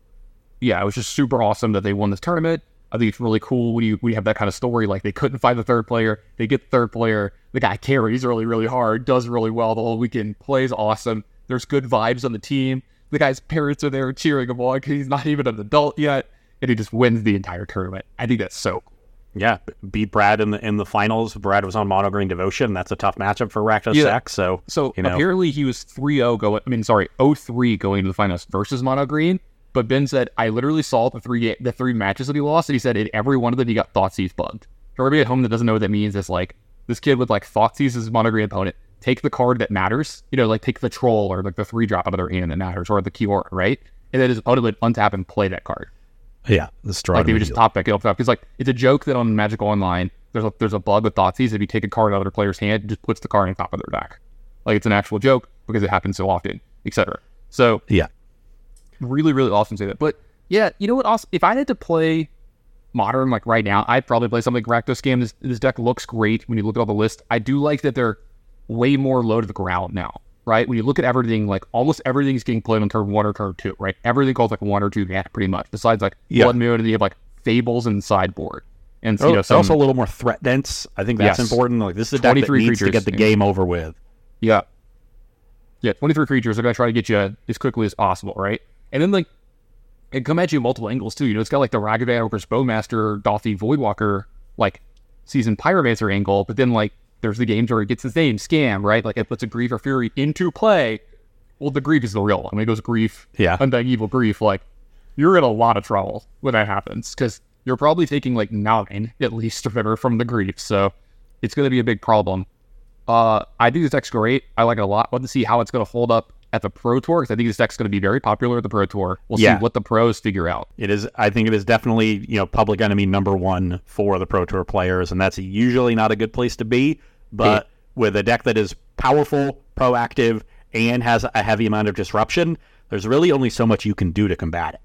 yeah, it was just super awesome that they won this tournament. I think it's really cool when you when you have that kind of story. Like they couldn't find the third player, they get the third player. The guy carries really really hard, does really well the whole weekend, plays awesome. There's good vibes on the team. The guy's parents are there cheering him on because he's not even an adult yet, and he just wins the entire tournament. I think that's so cool. Yeah, beat Brad in the in the finals. Brad was on Mono Green Devotion. That's a tough matchup for Rakdos Yeah. Sec. So So you know, apparently he was 3-0 going. I mean, sorry, 0-3 going to the finals versus Mono Green. But Ben said I literally saw the three the three matches that he lost, and he said in every one of them he got Thoughtseize bugged. For everybody at home that doesn't know what that means, it's like this kid with like Thoughtseize as his Mono Green opponent take the card that matters. You know, like take the troll or like the three drop out of their hand that matters, or the Kiora, right? And then his opponent would untap and play that card. yeah, the strong. Like they would just top deck it up because like it's a joke that on Magic Online there's a there's a bug with Thoughtseize. If you take a card out of a player's hand, it just puts the card on top of their deck. Like it's an actual joke because it happens so often, etc. So yeah, really, really awesome to say that. But yeah, you know what? Also, if I had to play modern like right now, I'd probably play something like Rakdos Scam. This, this deck looks great when you look at all the list. I do like that they're way more low to the ground now, right? When you look at everything, like almost everything's getting played on turn one or turn two, right? Everything goes like one or two mana pretty much. Besides like Yeah. Blood Moon, and you have like Fables and sideboard. And Oh, you know, it's some, also a little more threat dense. I think that's Yes. important. Like this is a deck that 23 needs to get the yeah. game over with. Yeah. Yeah, 23 creatures are going to try to get you as quickly as possible, right? And then, like, it come at you multiple angles, too. You know, it's got, like, the Ragavan versus Bowmaster, Dauthi Voidwalker, like, season Pyromancer angle, but then, like, there's the games where it gets his name, Scam, right? Like, it puts a Grief or Fury into play. Well, the Grief is the real one. When it goes Grief, Yeah. Undying Evil Grief, like, you're in a lot of trouble when that happens, because you're probably taking, like, nine, at least, or from the Grief, so it's going to be a big problem. Uh, I think this deck's great. I like it a lot. Want to see how it's going to hold up at the Pro Tour because I think this deck's going to be very popular at the Pro Tour. We'll Yeah. see what the pros figure out. It is. I think it is definitely you know public enemy number one for the Pro Tour players, and that's usually not a good place to be. But with a deck that is powerful, proactive, and has a heavy amount of disruption, there's really only so much you can do to combat it.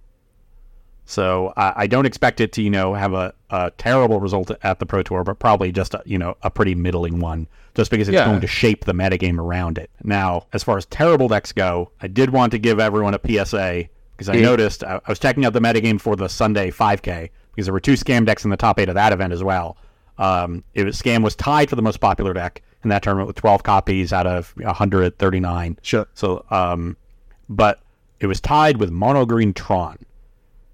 So I I don't expect it to you know have a, a terrible result at the Pro Tour, but probably just a, you know a pretty middling one, just because it's Yeah. going to shape the metagame around it. Now, as far as terrible decks go, I did want to give everyone a PSA because I Yeah. noticed I, I was checking out the metagame for the Sunday 5K because there were two scam decks in the top eight of that event as well. Um, it was scam was tied for the most popular deck in that tournament with 12 copies out of 139. Sure. So, um, but it was tied with Mono Green Tron.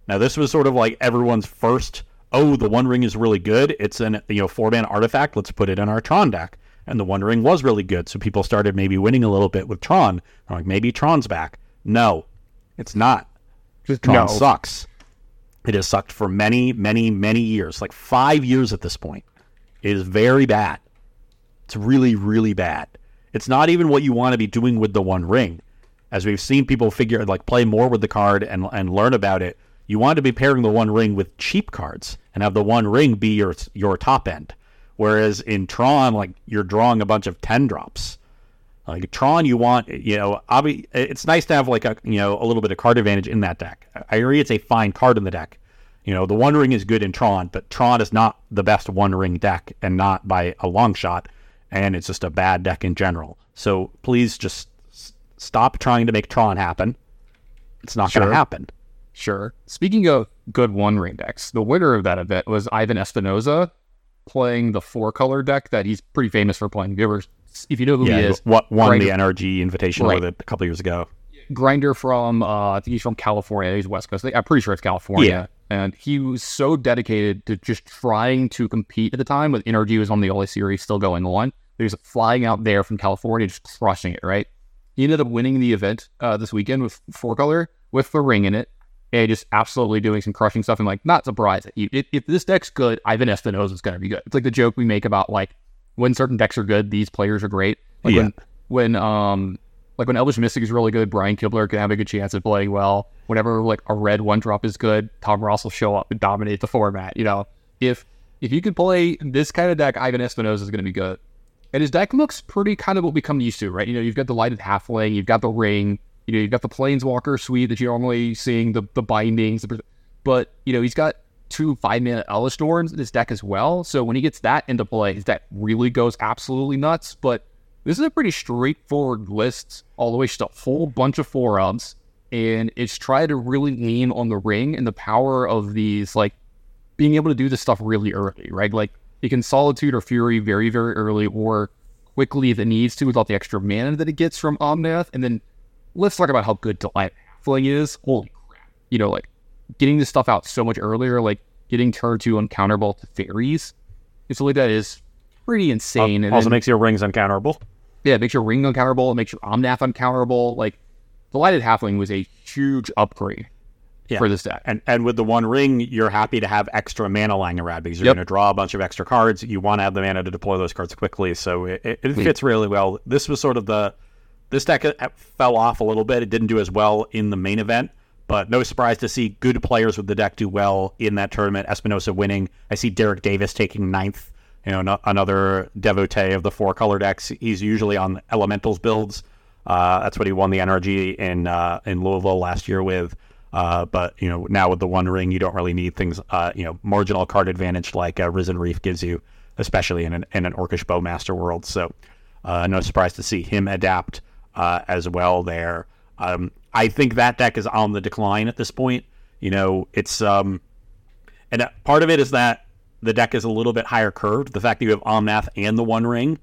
Now, this was sort of like everyone's first. Oh, the One Ring is really good. It's an you know four man artifact. Let's put it in our Tron deck. And the One Ring was really good, so people started maybe winning a little bit with Tron. They're like maybe Tron's back. No, it's not. Just Tron no. sucks. It has sucked for many, many, many years, like five years at this point. It is very bad. It's really, really bad. It's not even what you want to be doing with the One Ring. As we've seen people figure, like play more with the card and and learn about it. You want to be pairing the One Ring with cheap cards and have the One Ring be your your top end. Whereas in Tron, like you're drawing a bunch of ten drops. Like Tron, you want you know, obvi- it's nice to have like a you know a little bit of card advantage in that deck. I agree, it's a fine card in the deck. You know, the One Ring is good in Tron, but Tron is not the best One Ring deck, and not by a long shot. And it's just a bad deck in general. So please just s- stop trying to make Tron happen. It's not going to happen. Sure. Speaking of good one ring decks, the winner of that event was Ivan Espinoza playing the four color deck that he's pretty famous for playing. If you, ever, if you know who Yeah, he is, what won Right. the NRG Invitational Right. with it a couple years ago. grinder from uh, I think he's from California. He's West Coast. I'm pretty sure it's California. Yeah. And he was so dedicated to just trying to compete at the time. With NRG was on the only series still going on. He was flying out there from California, just crushing it. Right. He ended up winning the event uh, this weekend with four color with the ring in it, and just absolutely doing some crushing stuff. And like, not surprised. If, if, if this deck's good, Ivan Espinosa is going to be good. It's like the joke we make about like when certain decks are good, these players are great. Like Yeah. when when um like when Elvish Mystic is really good, Brian Kibler can have a good chance at playing well. Whenever like a red one drop is good, Tom Ross will show up and dominate the format. You know, if if you could play this kind of deck, Ivan Espinosa is going to be good. And his deck looks pretty kind of what we come used to, right? You know, you've got Delighted Halfling, you've got the ring, you know, you've got the planeswalker suite that you're normally seeing, the the bindings, but you know, he's got two five mana Elesh in his deck as well. So when he gets that into play, his deck really goes absolutely nuts. But this is a pretty straightforward list all the way, just a whole bunch of four and it's trying to really lean on the ring and the power of these, like being able to do this stuff really early, right? Like it can solitude or fury very, very early, or quickly if it needs to without the extra mana that it gets from Omnath. And then let's talk about how good Delighted Halfling is. Holy crap! You know, like getting this stuff out so much earlier, like getting turn two uncounterable Teferis, it's like that is pretty insane. and also then- makes your rings uncounterable. yeah, it makes your ring uncounterable. It makes your Omnath uncounterable. Like, Delighted Halfling was a huge upgrade Yeah. for this deck. And and with the one ring, you're happy to have extra mana lying around because you're Yep. going to draw a bunch of extra cards. You want to have the mana to deploy those cards quickly, so it, it, it fits really well. This was sort of the this deck uh, fell off a little bit. It didn't do as well in the main event, but no surprise to see good players with the deck do well in that tournament. Espinosa winning. I see Derek Davis taking ninth. You know, no, another devotee of the four color decks. He's usually on elementals builds. Uh, that's what he won the NRG in uh, in Louisville last year with. Uh, but you know now with the one ring, you don't really need things. Uh, you know, marginal card advantage like uh, Risen Reef gives you, especially in an in an Orcish Bowmaster world. So no surprise to see him adapt uh, as well there. Um, I think that deck is on the decline at this point. You know, it's um, and part of it is that the deck is a little bit higher curved. The fact that you have Omnath and the One Ring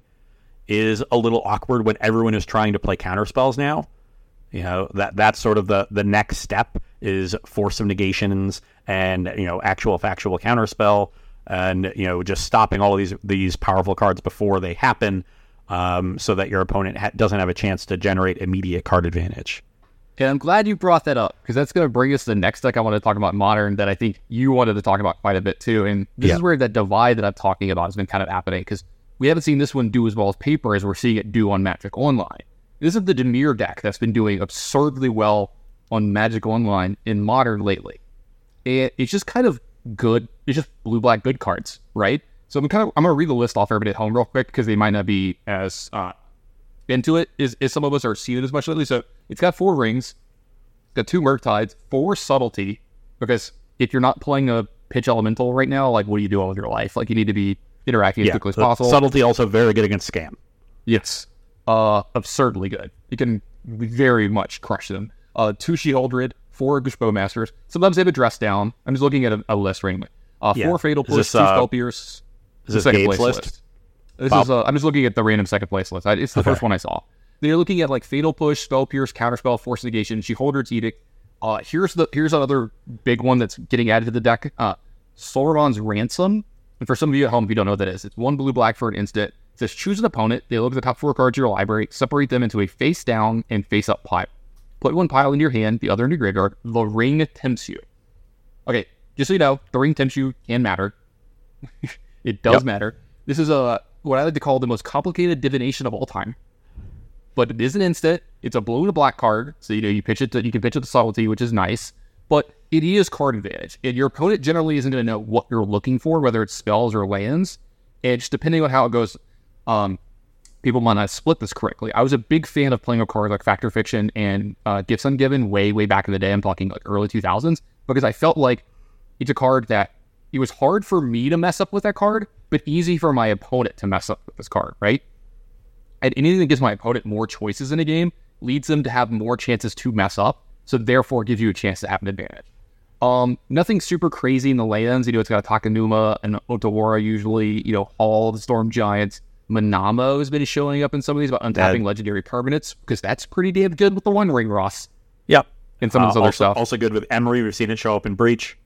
is a little awkward when everyone is trying to play counter spells now. You know that that's sort of the the next step is force of negations and you know actual factual counterspell and you know just stopping all of these these powerful cards before they happen, um, so that your opponent ha- doesn't have a chance to generate immediate card advantage. And I'm glad you brought that up because that's going to bring us to the next deck I want to talk about modern that I think you wanted to talk about quite a bit too. And this Yeah. is where that divide that I'm talking about has been kind of happening because we haven't seen this one do as well as paper as we're seeing it do on Magic Online. This is the Dimir deck that's been doing absurdly well on Magic Online in modern lately. And it's just kind of good. It's just blue black good cards, right? So I'm kind of I'm gonna read the list off everybody at home real quick because they might not be as uh, into it as, as some of us are seeing it as much lately. So it's got four rings, it's got two Murktides, four subtlety. Because if you're not playing a pitch elemental right now, like what are you doing with your life? Like you need to be interacting as quickly as possible. subtlety also very good against scam. Yes. Uh, absurdly good. You can very much crush them. Uh, two Sheoldred, four Gush Masters. Sometimes they have a dress down. I'm just looking at a, a list randomly. Uh, Yeah. Four Fatal Is Push, this, two uh, Spell Pierce. Is the this second Gabe's place list? This Bob? is. Uh, I'm just looking at the random second place list. I, it's the first one I saw. They're looking at like Fatal Push, Spell Pierce, Counterspell, Force Negation, Sheoldred's Edict. Uh, here's the here's another big one that's getting added to the deck. Uh, Sauron's Ransom. And for some of you at home, if you don't know what that is, it's one blue black for an instant. It says choose an opponent. They look at the top four cards of your library, separate them into a face down and face up pile. Put one pile in your hand, the other in your graveyard. The ring tempts you. Okay, just so you know, the ring tempts you can matter. it does Yep. matter. This is a what I like to call the most complicated divination of all time. But it is an instant. It's a blue and a black card, so you know you pitch it. To, you can pitch it to subtlety, which is nice. But it is card advantage, and your opponent generally isn't going to know what you're looking for, whether it's spells or lands. And just depending on how it goes, um, people might not split this correctly. I was a big fan of playing a card like Fact or Fiction and uh, Gifts Ungiven way, way back in the day. I'm talking like early 2000s because I felt like it's a card that it was hard for me to mess up with that card, but easy for my opponent to mess up with this card, right? And anything that gives my opponent more choices in a game leads them to have more chances to mess up. So therefore gives you a chance to have an advantage. Um, nothing super crazy in the lands. You know, it's got a Takenuma and Otawara usually, you know, all the Storm Giants. Minamo has been showing up in some of these about untapping That- legendary permanents because that's pretty damn good with the One Ring Ross Yep. and some of this Uh, other also, stuff. also good with Emry. We've seen it show up in Breach.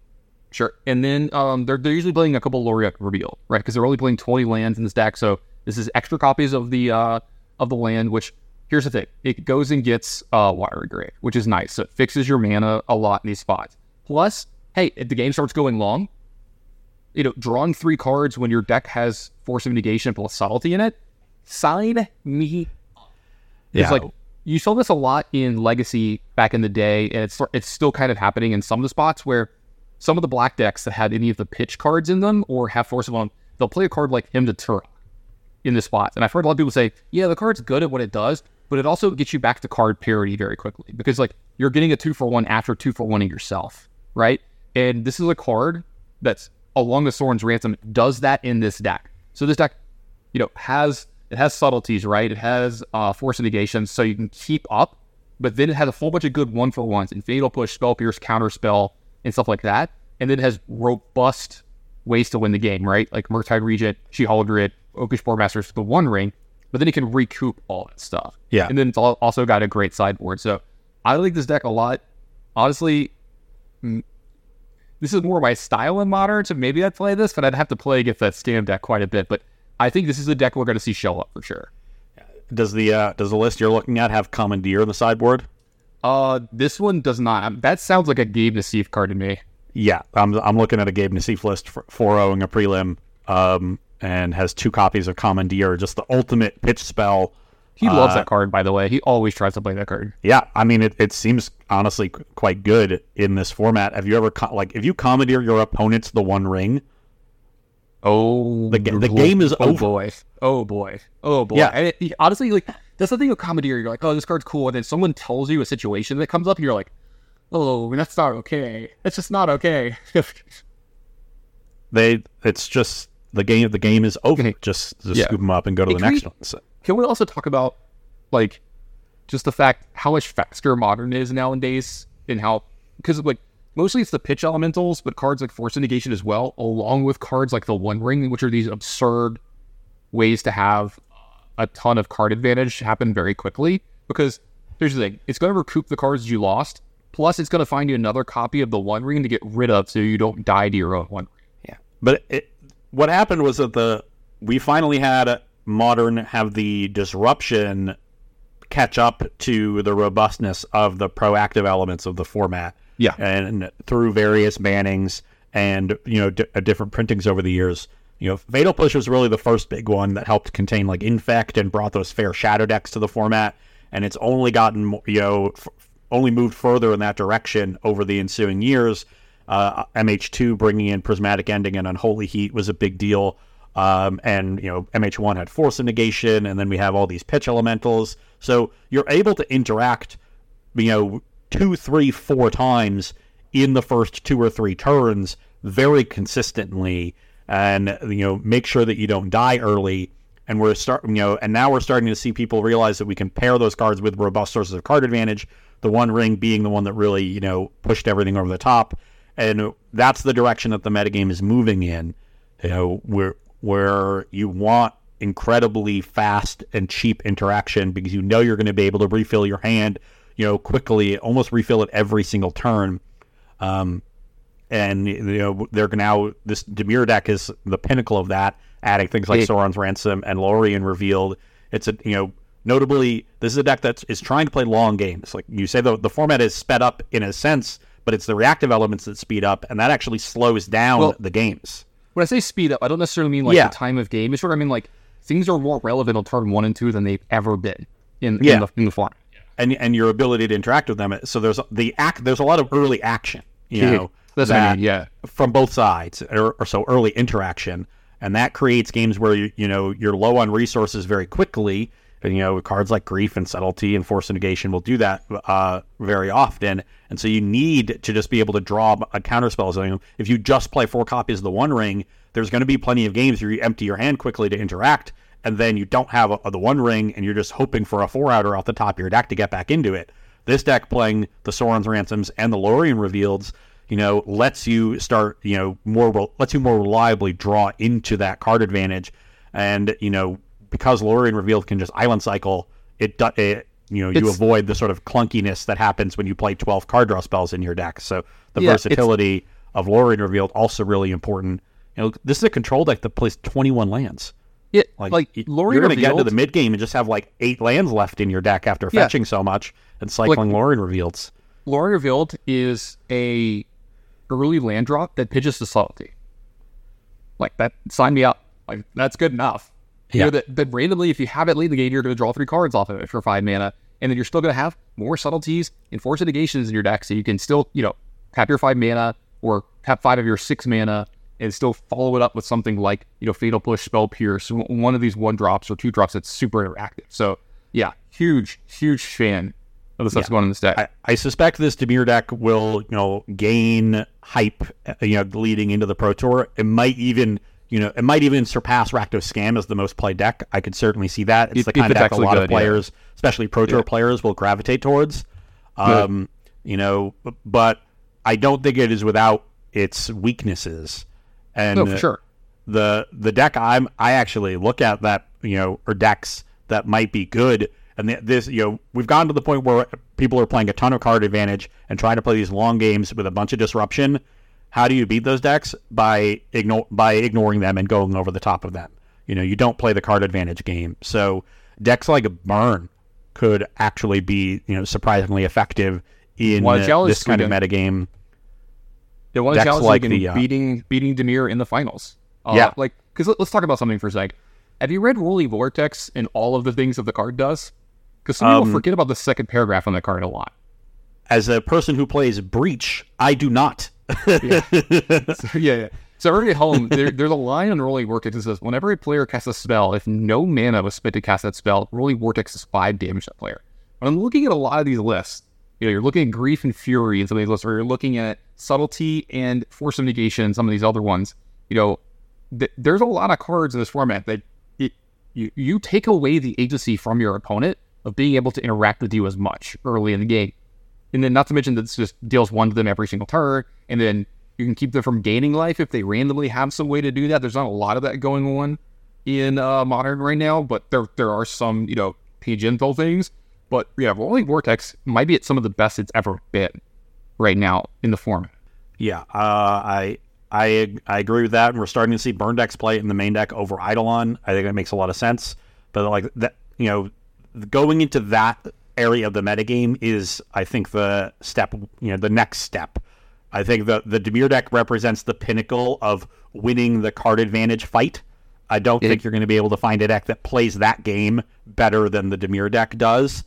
Sure. And then um, they're, they're usually playing a couple Lórien reveal, right? Because they're only playing 20 lands in this deck. So this is extra copies of the uh, of the land, which here's the thing. It goes and gets uh, Watery Grave, which is nice. So it fixes your mana a lot in these spots. Plus, hey, if the game starts going long, you know, drawing three cards when your deck has Force of Negation plus Subtlety in it, sign me it's Yeah. like you saw this a lot in Legacy back in the day, and it's it's still kind of happening in some of the spots where some of the black decks that had any of the pitch cards in them or have force of them, they'll play a card like Hymn to Tourach in this spot. And I've heard a lot of people say, yeah, the card's good at what it does, but it also gets you back to card parity very quickly because like you're getting a two for one after two for one in yourself, right? And this is a card that's along the Sauron's Ransom does that in this deck. So this deck you know, has it has subtleties, right? It has uh, force negation, so you can keep up, but then it has a whole bunch of good one for ones and fatal push, spell pierce, counter spell, and stuff like that. And then it has robust ways to win the game, right? Like Murktide Regent, She Haldred, Orcish Bowmasters, the One Ring, but then it can recoup all that stuff. Yeah. And then it's also got a great sideboard. So I like this deck a lot. Honestly, this is more my style in modern, so maybe I'd play this, but I'd have to play against that stand deck quite a bit. But I think this is a deck we're going to see show up for sure. Does the uh, does the list you're looking at have Commandeer in the sideboard? Uh, this one does not. That sounds like a Gabe Nassif card to me. Yeah, I'm I'm looking at a Gabe Nassif list for 4 a prelim, um, and has two copies of Commandeer, just the ultimate pitch spell. He loves Uh, that card, by the way. He always tries to play that card. Yeah, I mean it, it seems honestly quite good in this format. Have you ever like if you commandeer your opponent's the one ring? Oh, The the game is oh over. boy. Oh boy. Oh boy. Yeah. And it, honestly, like that's the thing with Commandeer. You're like, oh, this card's cool, and then someone tells you a situation that comes up, and you're like, oh, that's not okay. That's just not okay. They it's just the game the game is over. Okay. Just just Yeah. scoop them up and go to the next we- one. So- Can we also talk about like just the fact how much faster modern is nowadays and how because like mostly it's the pitch elementals, but cards like force negation as well, along with cards like the one ring, which are these absurd ways to have a ton of card advantage happen very quickly. Because here's the thing, it's gonna recoup the cards you lost, plus it's gonna find you another copy of the one ring to get rid of so you don't die to your own one ring. Yeah, but it, what happened was that the we finally had modern have the disruption catch up to the robustness of the proactive elements of the format. Yeah. and through various bannings and you know d- uh, different printings over the years. You know, Fatal Push was really the first big one that helped contain like Infect and brought those fair shadow decks to the format, and it's only gotten you know f- only moved further in that direction over the ensuing years. Uh, MH2 bringing in Prismatic Ending and Unholy Heat was a big deal. Um, and you know MH1 had Force of Negation, and then we have all these pitch elementals. So you're able to interact, you know, two, three, four times in the first two or three turns very consistently, and you know make sure that you don't die early. And we're start, you know, and now we're starting to see people realize that we can pair those cards with robust sources of card advantage. The One Ring being the one that really, you know, pushed everything over the top, and that's the direction that the metagame is moving in. You know, where where you want incredibly fast and cheap interaction because you know you're going to be able to refill your hand, you know, quickly, almost refill it every single turn. Um, and you know they're now this Dimir deck is the pinnacle of that, adding things like Yeah. Sauron's Ransom and Lorien revealed. It's a you know notably this is a deck that is trying to play long games. Like you say, the the format is sped up in a sense, but it's the reactive elements that speed up, and that actually slows down Well- the games. When I say speed up, I don't necessarily mean like Yeah. the time of game. It's sort of I mean like things are more relevant on turn one and two than they've ever been in, Yeah. in the in the format. and and your ability to interact with them. So there's the act. There's a lot of early action. You know, That's what I mean, yeah. from both sides, or, or so early interaction, and that creates games where you you know you're low on resources very quickly. And you know cards like grief and subtlety and force negation will do that uh, very often, and so you need to just be able to draw a counter spell. So if you just play four copies of the One Ring, there's going to be plenty of games where you empty your hand quickly to interact, and then you don't have a, a, the One Ring, and you're just hoping for a four outer off the top of your deck to get back into it. This deck playing the Sauron's Ransoms and the Lorien Revealeds you know, lets you start, you know, more lets you more reliably draw into that card advantage, and you know, because Lorien Revealed can just island cycle, it, it you know, you avoid the sort of clunkiness that happens when you play twelve card draw spells in your deck. So the yeah, versatility of Lorien Revealed also really important. You know, this is a control deck that plays twenty one lands. Yeah, like, like Lorien you're going to get into the mid game and just have like eight lands left in your deck after yeah. fetching so much and cycling like, Lorien Revealeds. Lorien Revealed is a early land drop that pitches to subtlety. Like that, sign me up. Like that's good enough. Yeah. You know, that, that randomly, if you have it late in the game, you're going to draw three cards off of it for five mana, and then you're still going to have more subtleties and force negations in your deck, so you can still, you know, tap your five mana or tap five of your six mana and still follow it up with something like, you know, Fatal Push, Spell Pierce, one of these one drops or two drops that's super interactive. So yeah, huge, huge fan of the stuff yeah. going in this deck. I, I, suspect this Dimir deck will, you know, gain hype, you know, leading into the Pro Tour. It might even, you know, it might even surpass Rakdos Scam as the most played deck. I could certainly see that. It's it, the kind of deck a lot good, of players, yeah. especially Pro Tour yeah. players, will gravitate towards. Um, you know, but I don't think it is without its weaknesses. And no, for sure. The the deck I'm I actually look at that you know or decks that might be good and this, you know, we've gotten to the point where people are playing a ton of card advantage and trying to play these long games with a bunch of disruption. How do you beat those decks? By ignore by ignoring them and going over the top of them. You know, you don't play the card advantage game. So decks like Burn could actually be, you know, surprisingly effective in this kind of metagame. Yeah, one challenge like the, uh, beating beating Dimir in the finals. Uh, yeah, like because let, us talk about something for a sec. Have you read Roiling Vortex and all of the things that the card does? Because some um, people forget about the second paragraph on the card a lot. As a person who plays Breach, I do not. yeah. So, yeah, yeah. So everybody at home, there, there's a line on Roiling Vortex that says, whenever a player casts a spell, if no mana was spent to cast that spell, Roiling Vortex is five damage to that player. When I'm looking at a lot of these lists, you know, you're looking at Grief and Fury in some of these lists, or you're looking at Subtlety and Force of Negation and some of these other ones. You know, th- there's a lot of cards in this format that it, you, you take away the agency from your opponent of being able to interact with you as much early in the game. And then, not to mention that this just deals one to them every single turn, and then you can keep them from gaining life if they randomly have some way to do that. There's not a lot of that going on in uh, modern right now, but there there are some you know tangential things. But yeah, Roiling Vortex might be at some of the best it's ever been right now in the format. Yeah, uh, I I I agree with that, and we're starting to see burn decks play in the main deck over Eidolon. I think that makes a lot of sense. But like that, you know, going into that area of the metagame is, I think, the step, you know, the next step. I think the the Dimir deck represents the pinnacle of winning the card advantage fight. I don't it, think you're going to be able to find a deck that plays that game better than the Dimir deck does.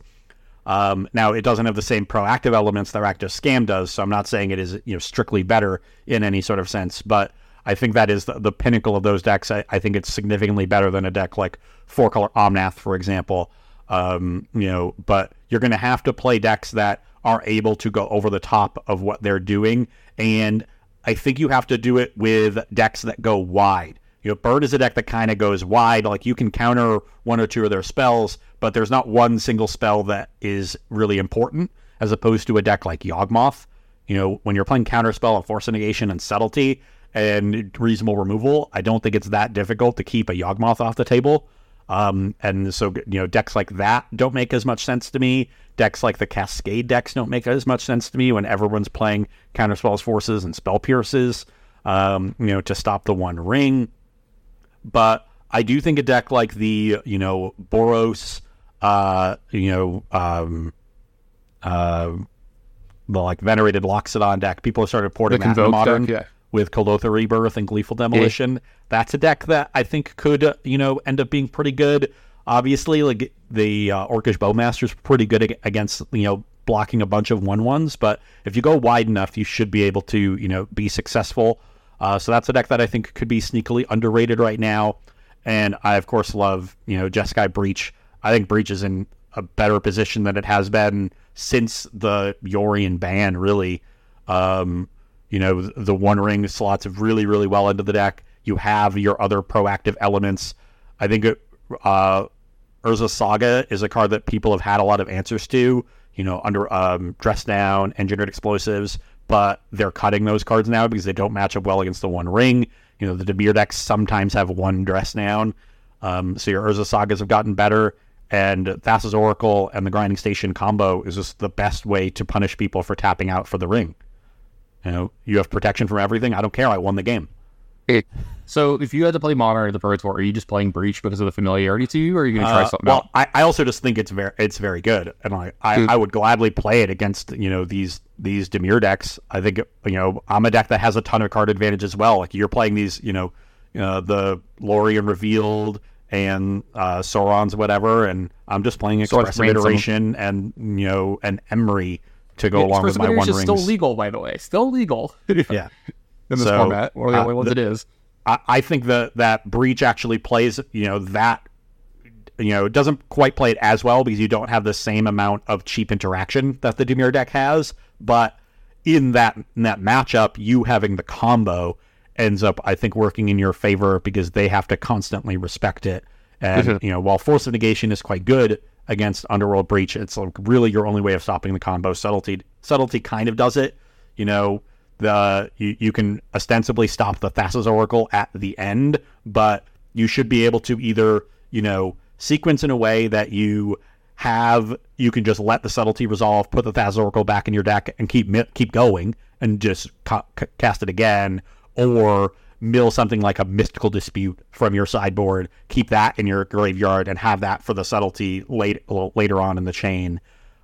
Um, now, it doesn't have the same proactive elements that Rakdos Scam does, so I'm not saying it is you know strictly better in any sort of sense, but I think that is the, the pinnacle of those decks. I, I, think it's significantly better than a deck like Four Color Omnath, for example, um, you know, but you're going to have to play decks that are able to go over the top of what they're doing. And I think you have to do it with decks that go wide. You know, Bird is a deck that kind of goes wide. Like you can counter one or two of their spells, but there's not one single spell that is really important, as opposed to a deck like Yawgmoth. You know, when you're playing counterspell and force negation and subtlety and reasonable removal, I don't think it's that difficult to keep a Yawgmoth off the table. Um, and so, you know, decks like that don't make as much sense to me. Decks like the Cascade decks don't make as much sense to me when everyone's playing Counterspells Forces and Spell Pierces, um, you know, to stop the One Ring. But I do think a deck like the, you know, Boros, uh, you know, um, uh, the like venerated Loxodon deck, people have started porting that in modern. Deck, yeah with Kuldotha Rebirth and Gleeful Demolition. Yeah. That's a deck that I think could, uh, you know, end up being pretty good. Obviously, like the uh, Orcish Bowmaster is pretty good against, you know, blocking a bunch of one ones. But if you go wide enough, you should be able to, you know, be successful. Uh, so that's a deck that I think could be sneakily underrated right now. And I, of course, love, you know, Jeskai Breach. I think Breach is in a better position than it has been since the Yorion ban, really. Um, you know, the One Ring slots really, really well into the deck. You have your other proactive elements. I think uh, Urza Saga is a card that people have had a lot of answers to, you know, under um, Dress Down, Engineered Explosives, but they're cutting those cards now because they don't match up well against the One Ring. You know, the Dimir decks sometimes have one Dress Down. Um, so your Urza Sagas have gotten better. And Thassa's Oracle and the Grinding Station combo is just the best way to punish people for tapping out for the ring. You know, you have protection from everything. I don't care. I won the game. So if you had to play Modern or the Pro Tour, are you just playing Breach because of the familiarity to you, or are you going to try Uh, something well, else? I, I also just think it's very it's very good, and I, I, Dude. I would gladly play it against you know these these Dimir decks. I think you know I'm a deck that has a ton of card advantage as well. Like you're playing these you know uh, the Lorien revealed and uh, Sauron's whatever, and I'm just playing Sauron's Expressive Ransom. Iteration and you know and Emry to go Yeah, along with my one Iteration is rings. still legal, by the way. Still legal yeah, in this So, format. One of the uh, only ones the- it is. I, I think that that breach actually plays you know that you know it doesn't quite play it as well because you don't have the same amount of cheap interaction that the Dimir deck has but in that in that matchup you having the combo ends up I think working in your favor because they have to constantly respect it and Mhm. you know while force of negation is quite good against underworld breach it's like really your only way of stopping the combo. Subtlety subtlety kind of does it you know the you, you can ostensibly stop the Thassa's Oracle at the end, but you should be able to either, you know, sequence in a way that you have you can just let the subtlety resolve, put the Thassa's Oracle back in your deck, and keep keep going, and just ca- ca- cast it again, or mill something like a mystical dispute from your sideboard, keep that in your graveyard, and have that for the subtlety late, later on in the chain.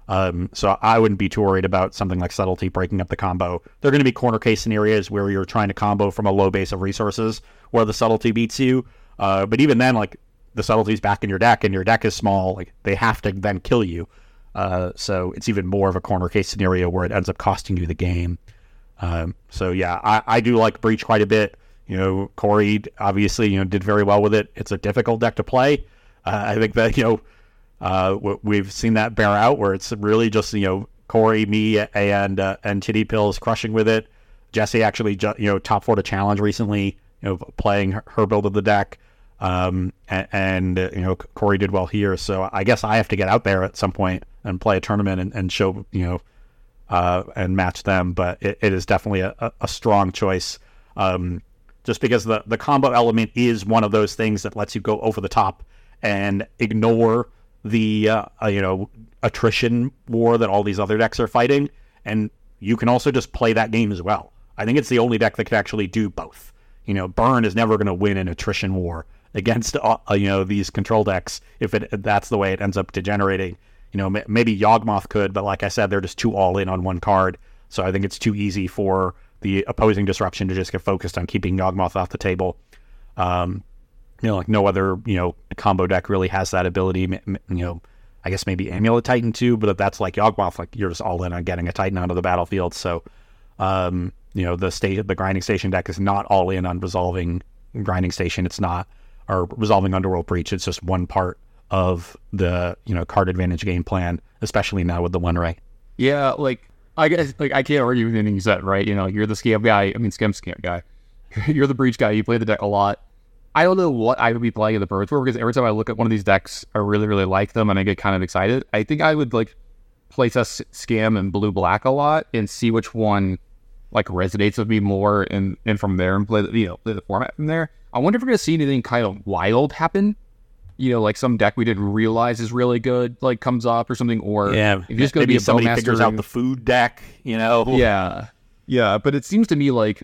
Um, so I wouldn't be too worried about something like subtlety breaking up the combo. There are going to be corner case scenarios where you're trying to combo from a low base of resources where the subtlety beats you. Uh, but even then, like the subtlety's back in your deck and your deck is small, like they have to then kill you. Uh, so it's even more of a corner case scenario where it ends up costing you the game. Um, so yeah, I, I do like Breach quite a bit. You know, Corey obviously you know did very well with it. It's a difficult deck to play. Uh, I think that you know uh, we've seen that bear out where it's really just you know Corey, me, and uh, and Titty Pills crushing with it. Jesse actually ju- you know top four to challenge recently. You know playing her, her build of the deck, um, and, and uh, you know Corey did well here. So I guess I have to get out there at some point and play a tournament and, and show you know uh, and match them. But it, it is definitely a, a, a strong choice. Um, just because the, the combo element is one of those things that lets you go over the top and ignore the uh, uh, you know attrition war that all these other decks are fighting, and you can also just play that game as well. I think it's the only deck that can actually do both. You know, Burn is never going to win an attrition war against uh, uh, you know these control decks if it that's the way it ends up degenerating. You know, m- maybe Yawgmoth could, but like I said, they're just too all in on one card. So I think it's too easy for the opposing disruption to just get focused on keeping Yawgmoth off the table. Um, you know, like no other you know combo deck really has that ability. You know, I guess maybe Amulet Titan too, but if that's like Yawgmoth, like you're just all in on getting a Titan onto the battlefield. So, um, you know, the state the grinding station deck is not all in on resolving grinding station. It's not or resolving underworld breach. It's just one part of the you know card advantage game plan, especially now with the one ray. Yeah, like I guess like I can't argue with anything you said, right? You know, you're the scam guy. I mean, scam scam guy. you're the breach guy. You play the deck a lot. I don't know what I would be playing in the Pro Tour because every time I look at one of these decks, I really, really like them and I get kind of excited. I think I would like play test scam and blue black a lot and see which one like resonates with me more and and from there and play the you know play the format from there. I wonder if we're gonna see anything kind of wild happen. You know, like some deck we didn't realize is really good, like comes up or something, or yeah, if it's just gonna be a somebody Bowmaster figures out the food deck. You know, yeah, yeah, but it seems to me like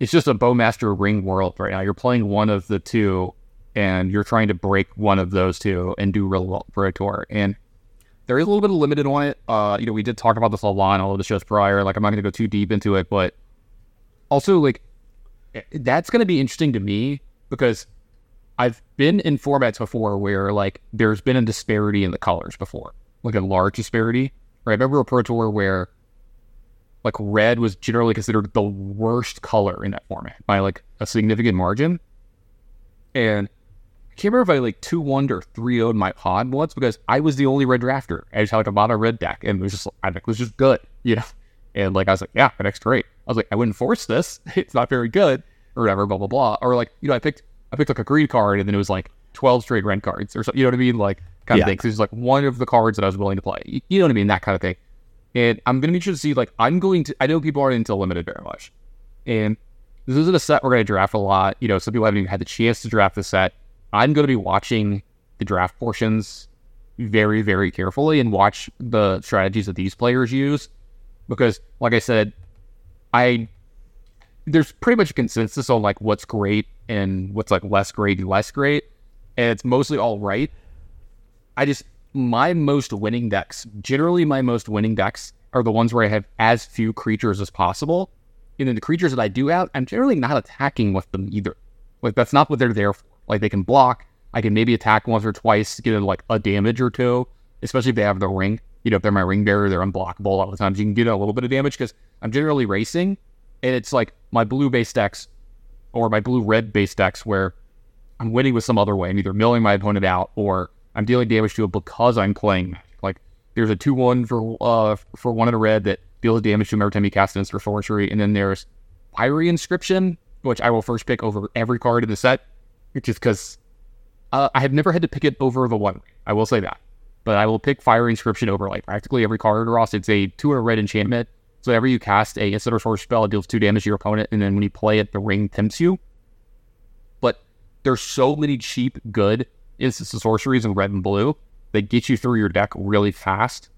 it's just a Bowmaster ring world right now. You're playing one of the two, and you're trying to break one of those two and do real well for a tour. And there is a little bit of limited on it. Uh, you know, we did talk about this a lot in all of the shows prior. Like, I'm not going to go too deep into it, but also like eh, that's going to be interesting to me because I've been in formats before where like there's been a disparity in the colors before, like a large disparity. Right? I remember a pro tour where like red was generally considered the worst color in that format by like a significant margin. And I can't remember if I like 2 1 or 3 0 my pod once because I was the only red drafter. I just had like a mono red deck and it was just, I think it was just good, you know? And like, I was like, yeah, deck's great. I was like, I wouldn't force this. It's not very good or whatever, blah, blah, blah. Or like, you know, I picked, I picked like a green card and then it was like 12 straight red cards or something, you know what I mean? Like, kind Yeah. of thing. So it's like one of the cards that I was willing to play. You, you know what I mean? That kind of thing. And I'm going to be interested to see, like, I'm going to, I know people aren't into limited very much. And this isn't a set we're going to draft a lot. You know, some people haven't even had the chance to draft the set. I'm going to be watching the draft portions very, very carefully and watch the strategies that these players use. Because, like I said, I there's pretty much a consensus on like what's great and what's like less great and less great. And it's mostly all right. I just my most winning decks, generally my most winning decks are the ones where I have as few creatures as possible. And then the creatures that I do have, I'm generally not attacking with them either. Like that's not what they're there for. Like they can block. I can maybe attack once or twice get like a damage or two, especially if they have the ring. You know, if they're my ring bearer, they're unblockable a all the times. You can get a little bit of damage because I'm generally racing, and it's like my blue base decks or my blue red base decks where I'm winning with some other way. I'm either milling my opponent out or I'm dealing damage to it because I'm playing. Like there's a two one for uh for one in a red that deals damage to him every time you cast an instant or sorcery, and then there's Fiery Inscription, which I will first pick over every card in the set, just because uh, I have never had to pick it over the one. I will say that, but I will pick Fiery Inscription over like practically every card in Ross. It's a two in a red enchantment. So whenever you cast a instant or sorcery spell, it deals two damage to your opponent, and then when you play it, the ring tempts you. But there's so many cheap, good instant sorceries in red and blue that get you through your deck really fast.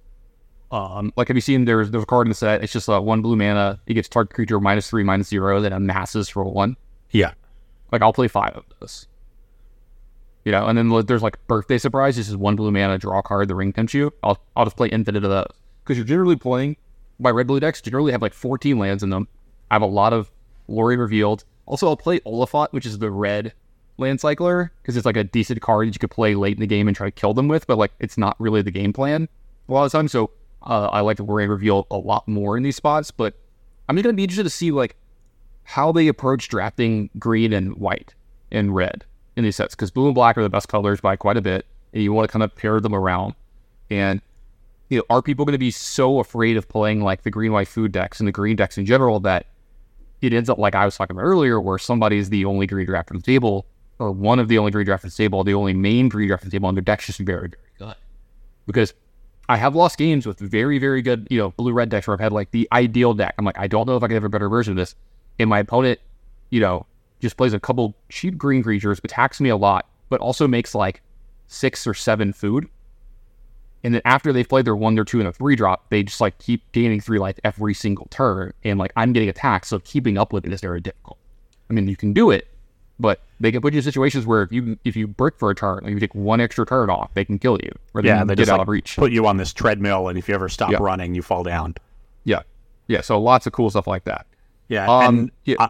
Um, like have you seen there's there's a card in the set, it's just uh, one blue mana, it gets target creature minus three, minus zero, then amasses for one. Yeah. Like I'll play five of those. You know, and then there's like birthday surprise, this is one blue mana, draw card, the ring tempts you. I'll I'll just play infinite of those. Because you're generally playing my red blue decks generally have like 14 lands in them. I have a lot of Lori revealed. Also, I'll play Oliphaunt, which is the red land cycler, because it's like a decent card that you could play late in the game and try to kill them with, but like it's not really the game plan a lot of times. So uh, I like the Lori reveal a lot more in these spots, but I'm just gonna be interested to see like how they approach drafting green and white and red in these sets, because blue and black are the best colors by quite a bit, and you want to kind of pair them around. And you know, are people going to be so afraid of playing like the green white food decks and the green decks in general that it ends up like I was talking about earlier, where somebody is the only green draft on the table, or one of the only green draft on the table, the only main green draft on the table, and their deck's just very, very good. Because I have lost games with very, very good, you know, blue red decks where I've had like the ideal deck. I'm like, I don't know if I can have a better version of this. And my opponent, you know, just plays a couple cheap green creatures, attacks me a lot, but also makes like six or seven food. And then after they've played their one, their two, and a three drop, they just like keep gaining three life every single turn. And like I'm getting attacked, so keeping up with it is very difficult. I mean, you can do it, but they can put you in situations where if you if you brick for a turn, like you take one extra turn off, they can kill you. Or Yeah, then they get just out like, of reach. put you on this treadmill, and if you ever stop Yeah. running, you fall down. Yeah, yeah. So lots of cool stuff like that. Yeah, Um, and yeah. uh,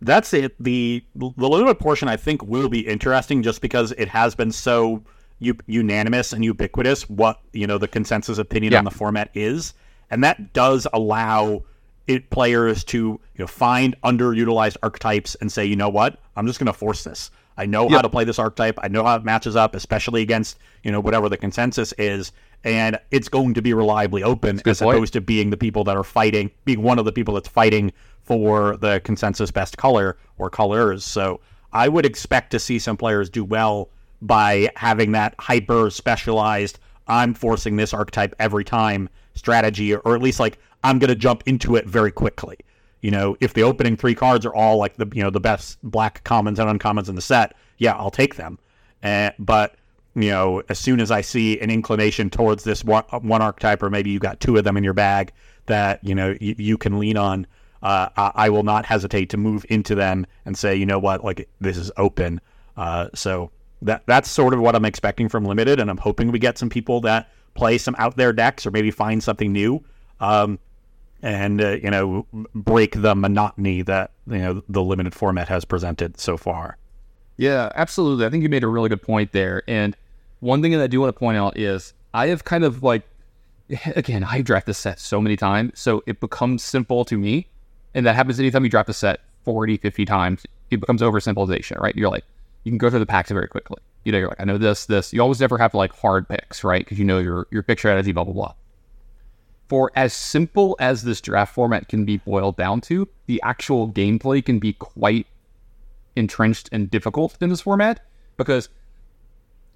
that's it. The the limited portion I think will be interesting just because it has been so u- unanimous and ubiquitous what you know the consensus opinion Yeah. on the format is, and that does allow it players to you know find underutilized archetypes and say, you know what, I'm just going to force this. I know how to play this archetype. I know how it matches up, especially against you know whatever the consensus is, and it's going to be reliably open as point. opposed to being the people that are fighting, being one of the people that's fighting for the consensus best color or colors. So I would expect to see some players do well by having that hyper specialized. I'm forcing this archetype every time strategy, or at least like I'm going to jump into it very quickly. You know, if the opening three cards are all like the you know the best black commons and uncommons in the set, yeah, I'll take them. Uh, but you know, as soon as I see an inclination towards this one, one archetype, or maybe you got two of them in your bag that you know you, you can lean on, uh, I, I will not hesitate to move into them and say, you know what, like this is open. Uh, so that that's sort of what I'm expecting from limited, and I'm hoping we get some people that play some out there decks or maybe find something new. Um, and uh, you know break the monotony that you know the limited format has presented so far. Yeah, absolutely. I think you made a really good point there. And one thing that I do want to point out is I have kind of like again, I draft this set so many times, so it becomes simple to me. And that happens anytime you draft a set 40, 50 times. It becomes oversimplification, right? You're like, you can go through the packs very quickly. You know, you're like, I know this, this. You always never have like hard picks, right? Because you know your your pick strategy, blah blah blah. For as simple as this draft format can be boiled down to, the actual gameplay can be quite entrenched and difficult in this format because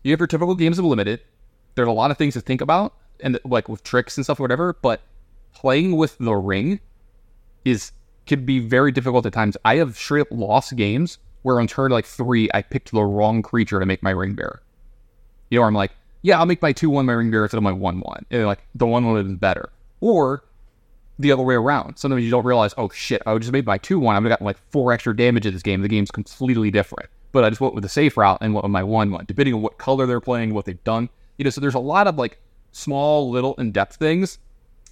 you have your typical games of limited. There's a lot of things to think about and like with tricks and stuff or whatever, but playing with the ring is can be very difficult at times. I have straight up lost games where on turn like three I picked the wrong creature to make my ring bearer. You know, I'm like, yeah, I'll make my two one my ring bearer instead of my one one. And like the one one is better. Or the other way around. Sometimes you don't realize, oh shit, I just made my two one. I've gotten like four extra damage in this game. The game's completely different. But I just went with the safe route and went with my one one, depending on what color they're playing, what they've done. You know, so there's a lot of like small, little in depth things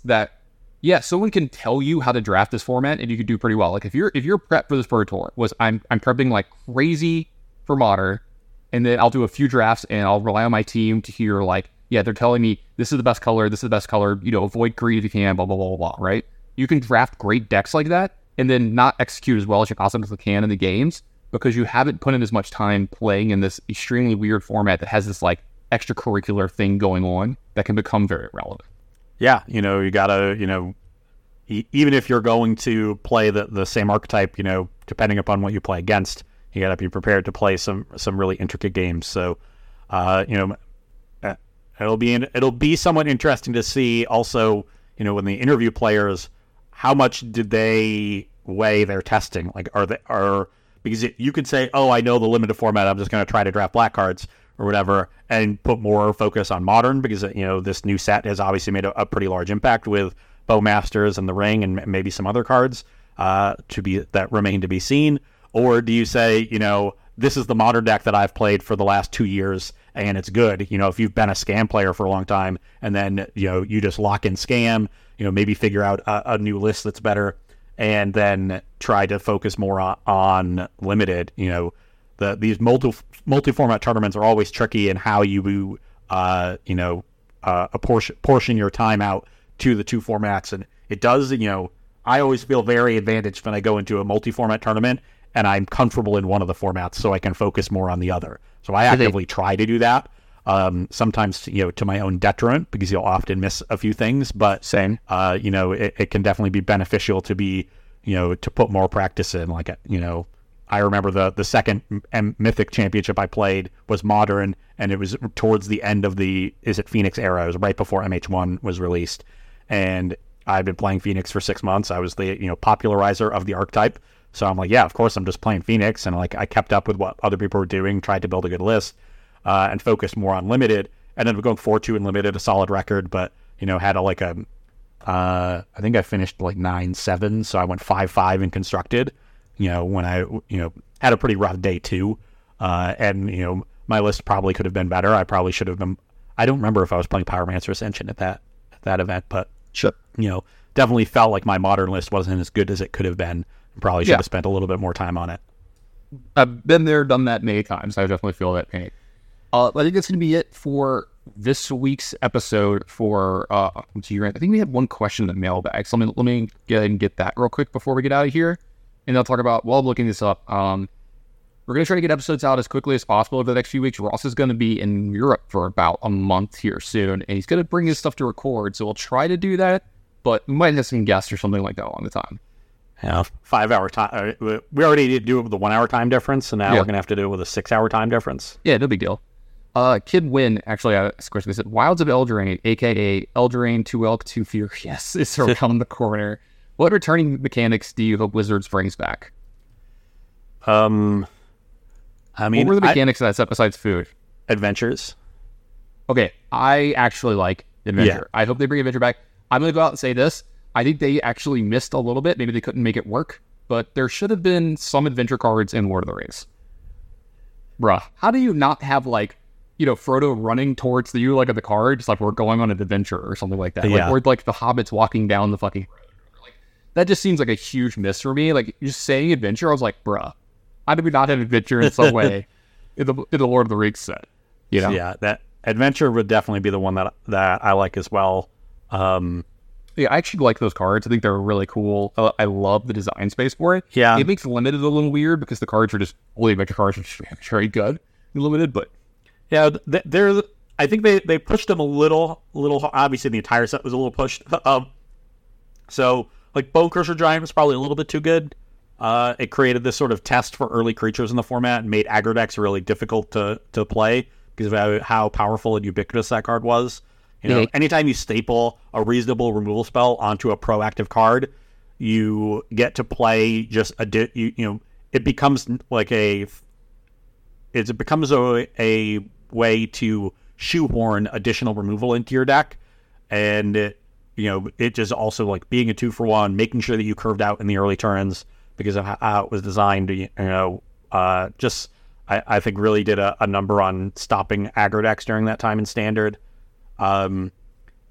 that yeah, someone can tell you how to draft this format and you could do pretty well. Like if you're if your prep for this Pro Tour was I'm I'm prepping like crazy for modern, and then I'll do a few drafts and I'll rely on my team to hear like, yeah, they're telling me this is the best color, this is the best color, you know, avoid greed if you can, blah blah blah blah, blah right? You can draft great decks like that and then not execute as well as you possibly can in the games because you haven't put in as much time playing in this extremely weird format that has this like extracurricular thing going on that can become very relevant. Yeah, you know, you gotta, you know, even if you're going to play the the same archetype, you know, depending upon what you play against, you gotta be prepared to play some some really intricate games. So, uh, you know, uh, it'll be it'll be somewhat interesting to see also, you know, when the interview players, how much did they weigh their testing? Like, are they are because it, you could say, oh, I know the limited format, I'm just going to try to draft black cards or whatever, and put more focus on modern because you know this new set has obviously made a, a pretty large impact with Bowmasters and the Ring and maybe some other cards uh, to be that remain to be seen. Or do you say, you know, this is the modern deck that I've played for the last two years and it's good. You know, if you've been a scam player for a long time and then, you know, you just lock in scam, you know, maybe figure out a, a new list that's better and then try to focus more on, on limited, you know, the, these multi multi-format tournaments are always tricky in how you, uh, you know, uh, portion portion your time out to the two formats, and it does. You know, I always feel very advantaged when I go into a multi-format tournament and I'm comfortable in one of the formats, so I can focus more on the other. So I actively try to do that. Um, sometimes you know to my own detriment because you'll often miss a few things, but same. Uh, you know, it, it can definitely be beneficial to be you know to put more practice in. Like you know, I remember the the second M- Mythic Championship I played was Modern, and it was towards the end of the is it Phoenix era. It was right before MH1 was released, and I've been playing Phoenix for six months. I was the you know popularizer of the archetype, so I'm like, yeah, of course I'm just playing Phoenix, and like I kept up with what other people were doing, tried to build a good list, uh, and focused more on limited. And then we're going four two in limited, a solid record, but you know had a like a uh, I think I finished like nine seven, so I went five five in constructed. You know when I you know had a pretty rough day too, uh, and you know my list probably could have been better. I probably should have been. I don't remember if I was playing Pyromancer Ascension at that at that event, but Sure. you know, definitely felt like my modern list wasn't as good as it could have been. Probably should Yeah. have spent a little bit more time on it. I've been there, done that many times. I definitely feel that pain. Uh, I think that's going to be it for this week's episode for uh, I think we had one question in the mailbag, so let me, let me get and get that real quick before we get out of here. And I'll talk about, while I'm looking this up, um, we're going to try to get episodes out as quickly as possible over the next few weeks. Ross is going to be in Europe for about a month here soon, and he's going to bring his stuff to record. So we'll try to do that, but we might have some guests or something like that along the time. Yeah, five hour time. uh, We already did do it with a one hour time difference, and now Yeah. we're gonna have to do it with a six hour time difference. Yeah, no big deal. Uh, Kid Win actually asked a question. They said, Wilds of Eldraine, aka Eldraine, Two Elk, Two Fear. Yes, it's around the corner. What returning mechanics do you hope Wizards brings back? Um, I mean, what were the I- mechanics of that set besides food? adventures. Okay, I actually like Adventure. Yeah. I hope they bring Adventure back. I'm going to go out and say this. I think they actually missed a little bit. Maybe they couldn't make it work, but there should have been some Adventure cards in Lord of the Rings. Bruh, how do you not have like, you know, Frodo running towards the you like of the card, just like we're going on an adventure or something like that, Yeah. like, or like the hobbits walking down the fucking that just seems like a huge miss for me. Like just saying adventure, I was like, bruh, how do we not have adventure in some way in the in the Lord of the Rings set? You know, Yeah, that adventure would definitely be the one that that I like as well. Um, Yeah, I actually like those cards. I think they're really cool. Uh, I love the design space for it. Yeah. it makes limited a little weird because the cards are just all the adventure cards are just very good. Limited, but Yeah, th- they're. I think they they pushed them a little, little. Obviously, the entire set was a little pushed. Um, so like Bonecrusher Giant was probably a little bit too good. Uh, it created this sort of test for early creatures in the format and made aggro decks really difficult to to play because of how, powerful and ubiquitous that card was. You know, Yeah. anytime you staple a reasonable removal spell onto a proactive card, you get to play just a di- you, you know it becomes like a it's, it becomes a, a way to shoehorn additional removal into your deck and it, you know it just also like being a two for one making sure that you curved out in the early turns because of how- it was designed you know uh, just I, I think really did a, a number on stopping aggro decks during that time in standard. Um,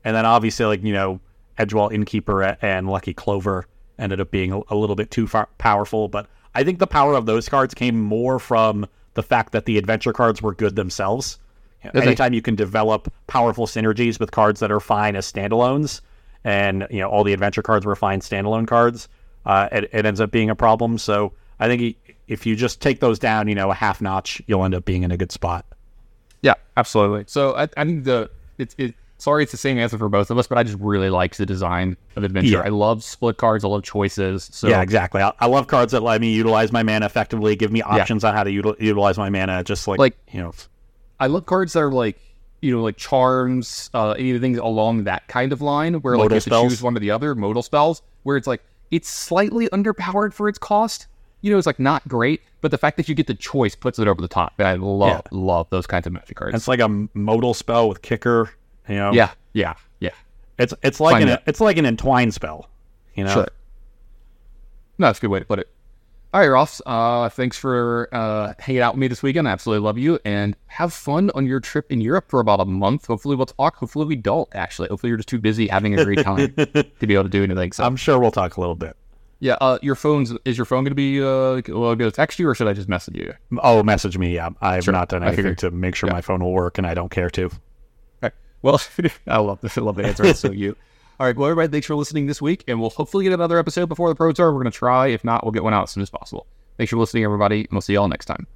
and then obviously like you know edgewall innkeeper and lucky clover ended up being a, a little bit too far powerful but i think the power of those cards came more from the fact that the adventure cards were good themselves. You know, anytime you can develop powerful synergies with cards that are fine as standalones and you know all the adventure cards were fine standalone cards uh, it, it ends up being a problem so i think if you just take those down you know a half notch you'll end up being in a good spot yeah, absolutely. So I, I think the it's it. Sorry, it's the same answer for both of us, but I just really like the design of adventure. Yeah. I love split cards. I love choices. So yeah, exactly. I, I love cards that let me utilize my mana effectively, give me options on how to util- utilize my mana. Just like, Like- you know, I love cards that are like, you know, like charms, uh, anything along that kind of line where like Modal you have to choose one or the other, modal spells, where it's like it's slightly underpowered for its cost. You know, it's like not great, but the fact that you get the choice puts it over the top. And I love Yeah. love those kinds of magic cards. it's like a modal spell with kicker. You know, yeah, yeah, yeah. it's it's like Find an it. it's like an entwine spell. You know, Sure. No, that's a good way to put it. All right, Ross. Uh, thanks for uh, hanging out with me this weekend. I absolutely love you, and have fun on your trip in Europe for about a month. Hopefully, we'll talk. Hopefully, we don't. Actually, hopefully, you're just too busy having a great time to be able to do anything. So, I'm sure we'll talk a little bit. yeah. Uh, your phone's is your phone going to be? Uh, I to text you, or should I just message you? Oh, message me. Yeah, I've not done I anything figured. to make sure my phone will work, and I don't care to. Well, I love this. I love the answer. so you. All right. Well, everybody, thanks for listening this week, and we'll hopefully get another episode before the pro tour. We're going to try. If not, we'll get one out as soon as possible. Thanks for listening, everybody, and we'll see y'all next time.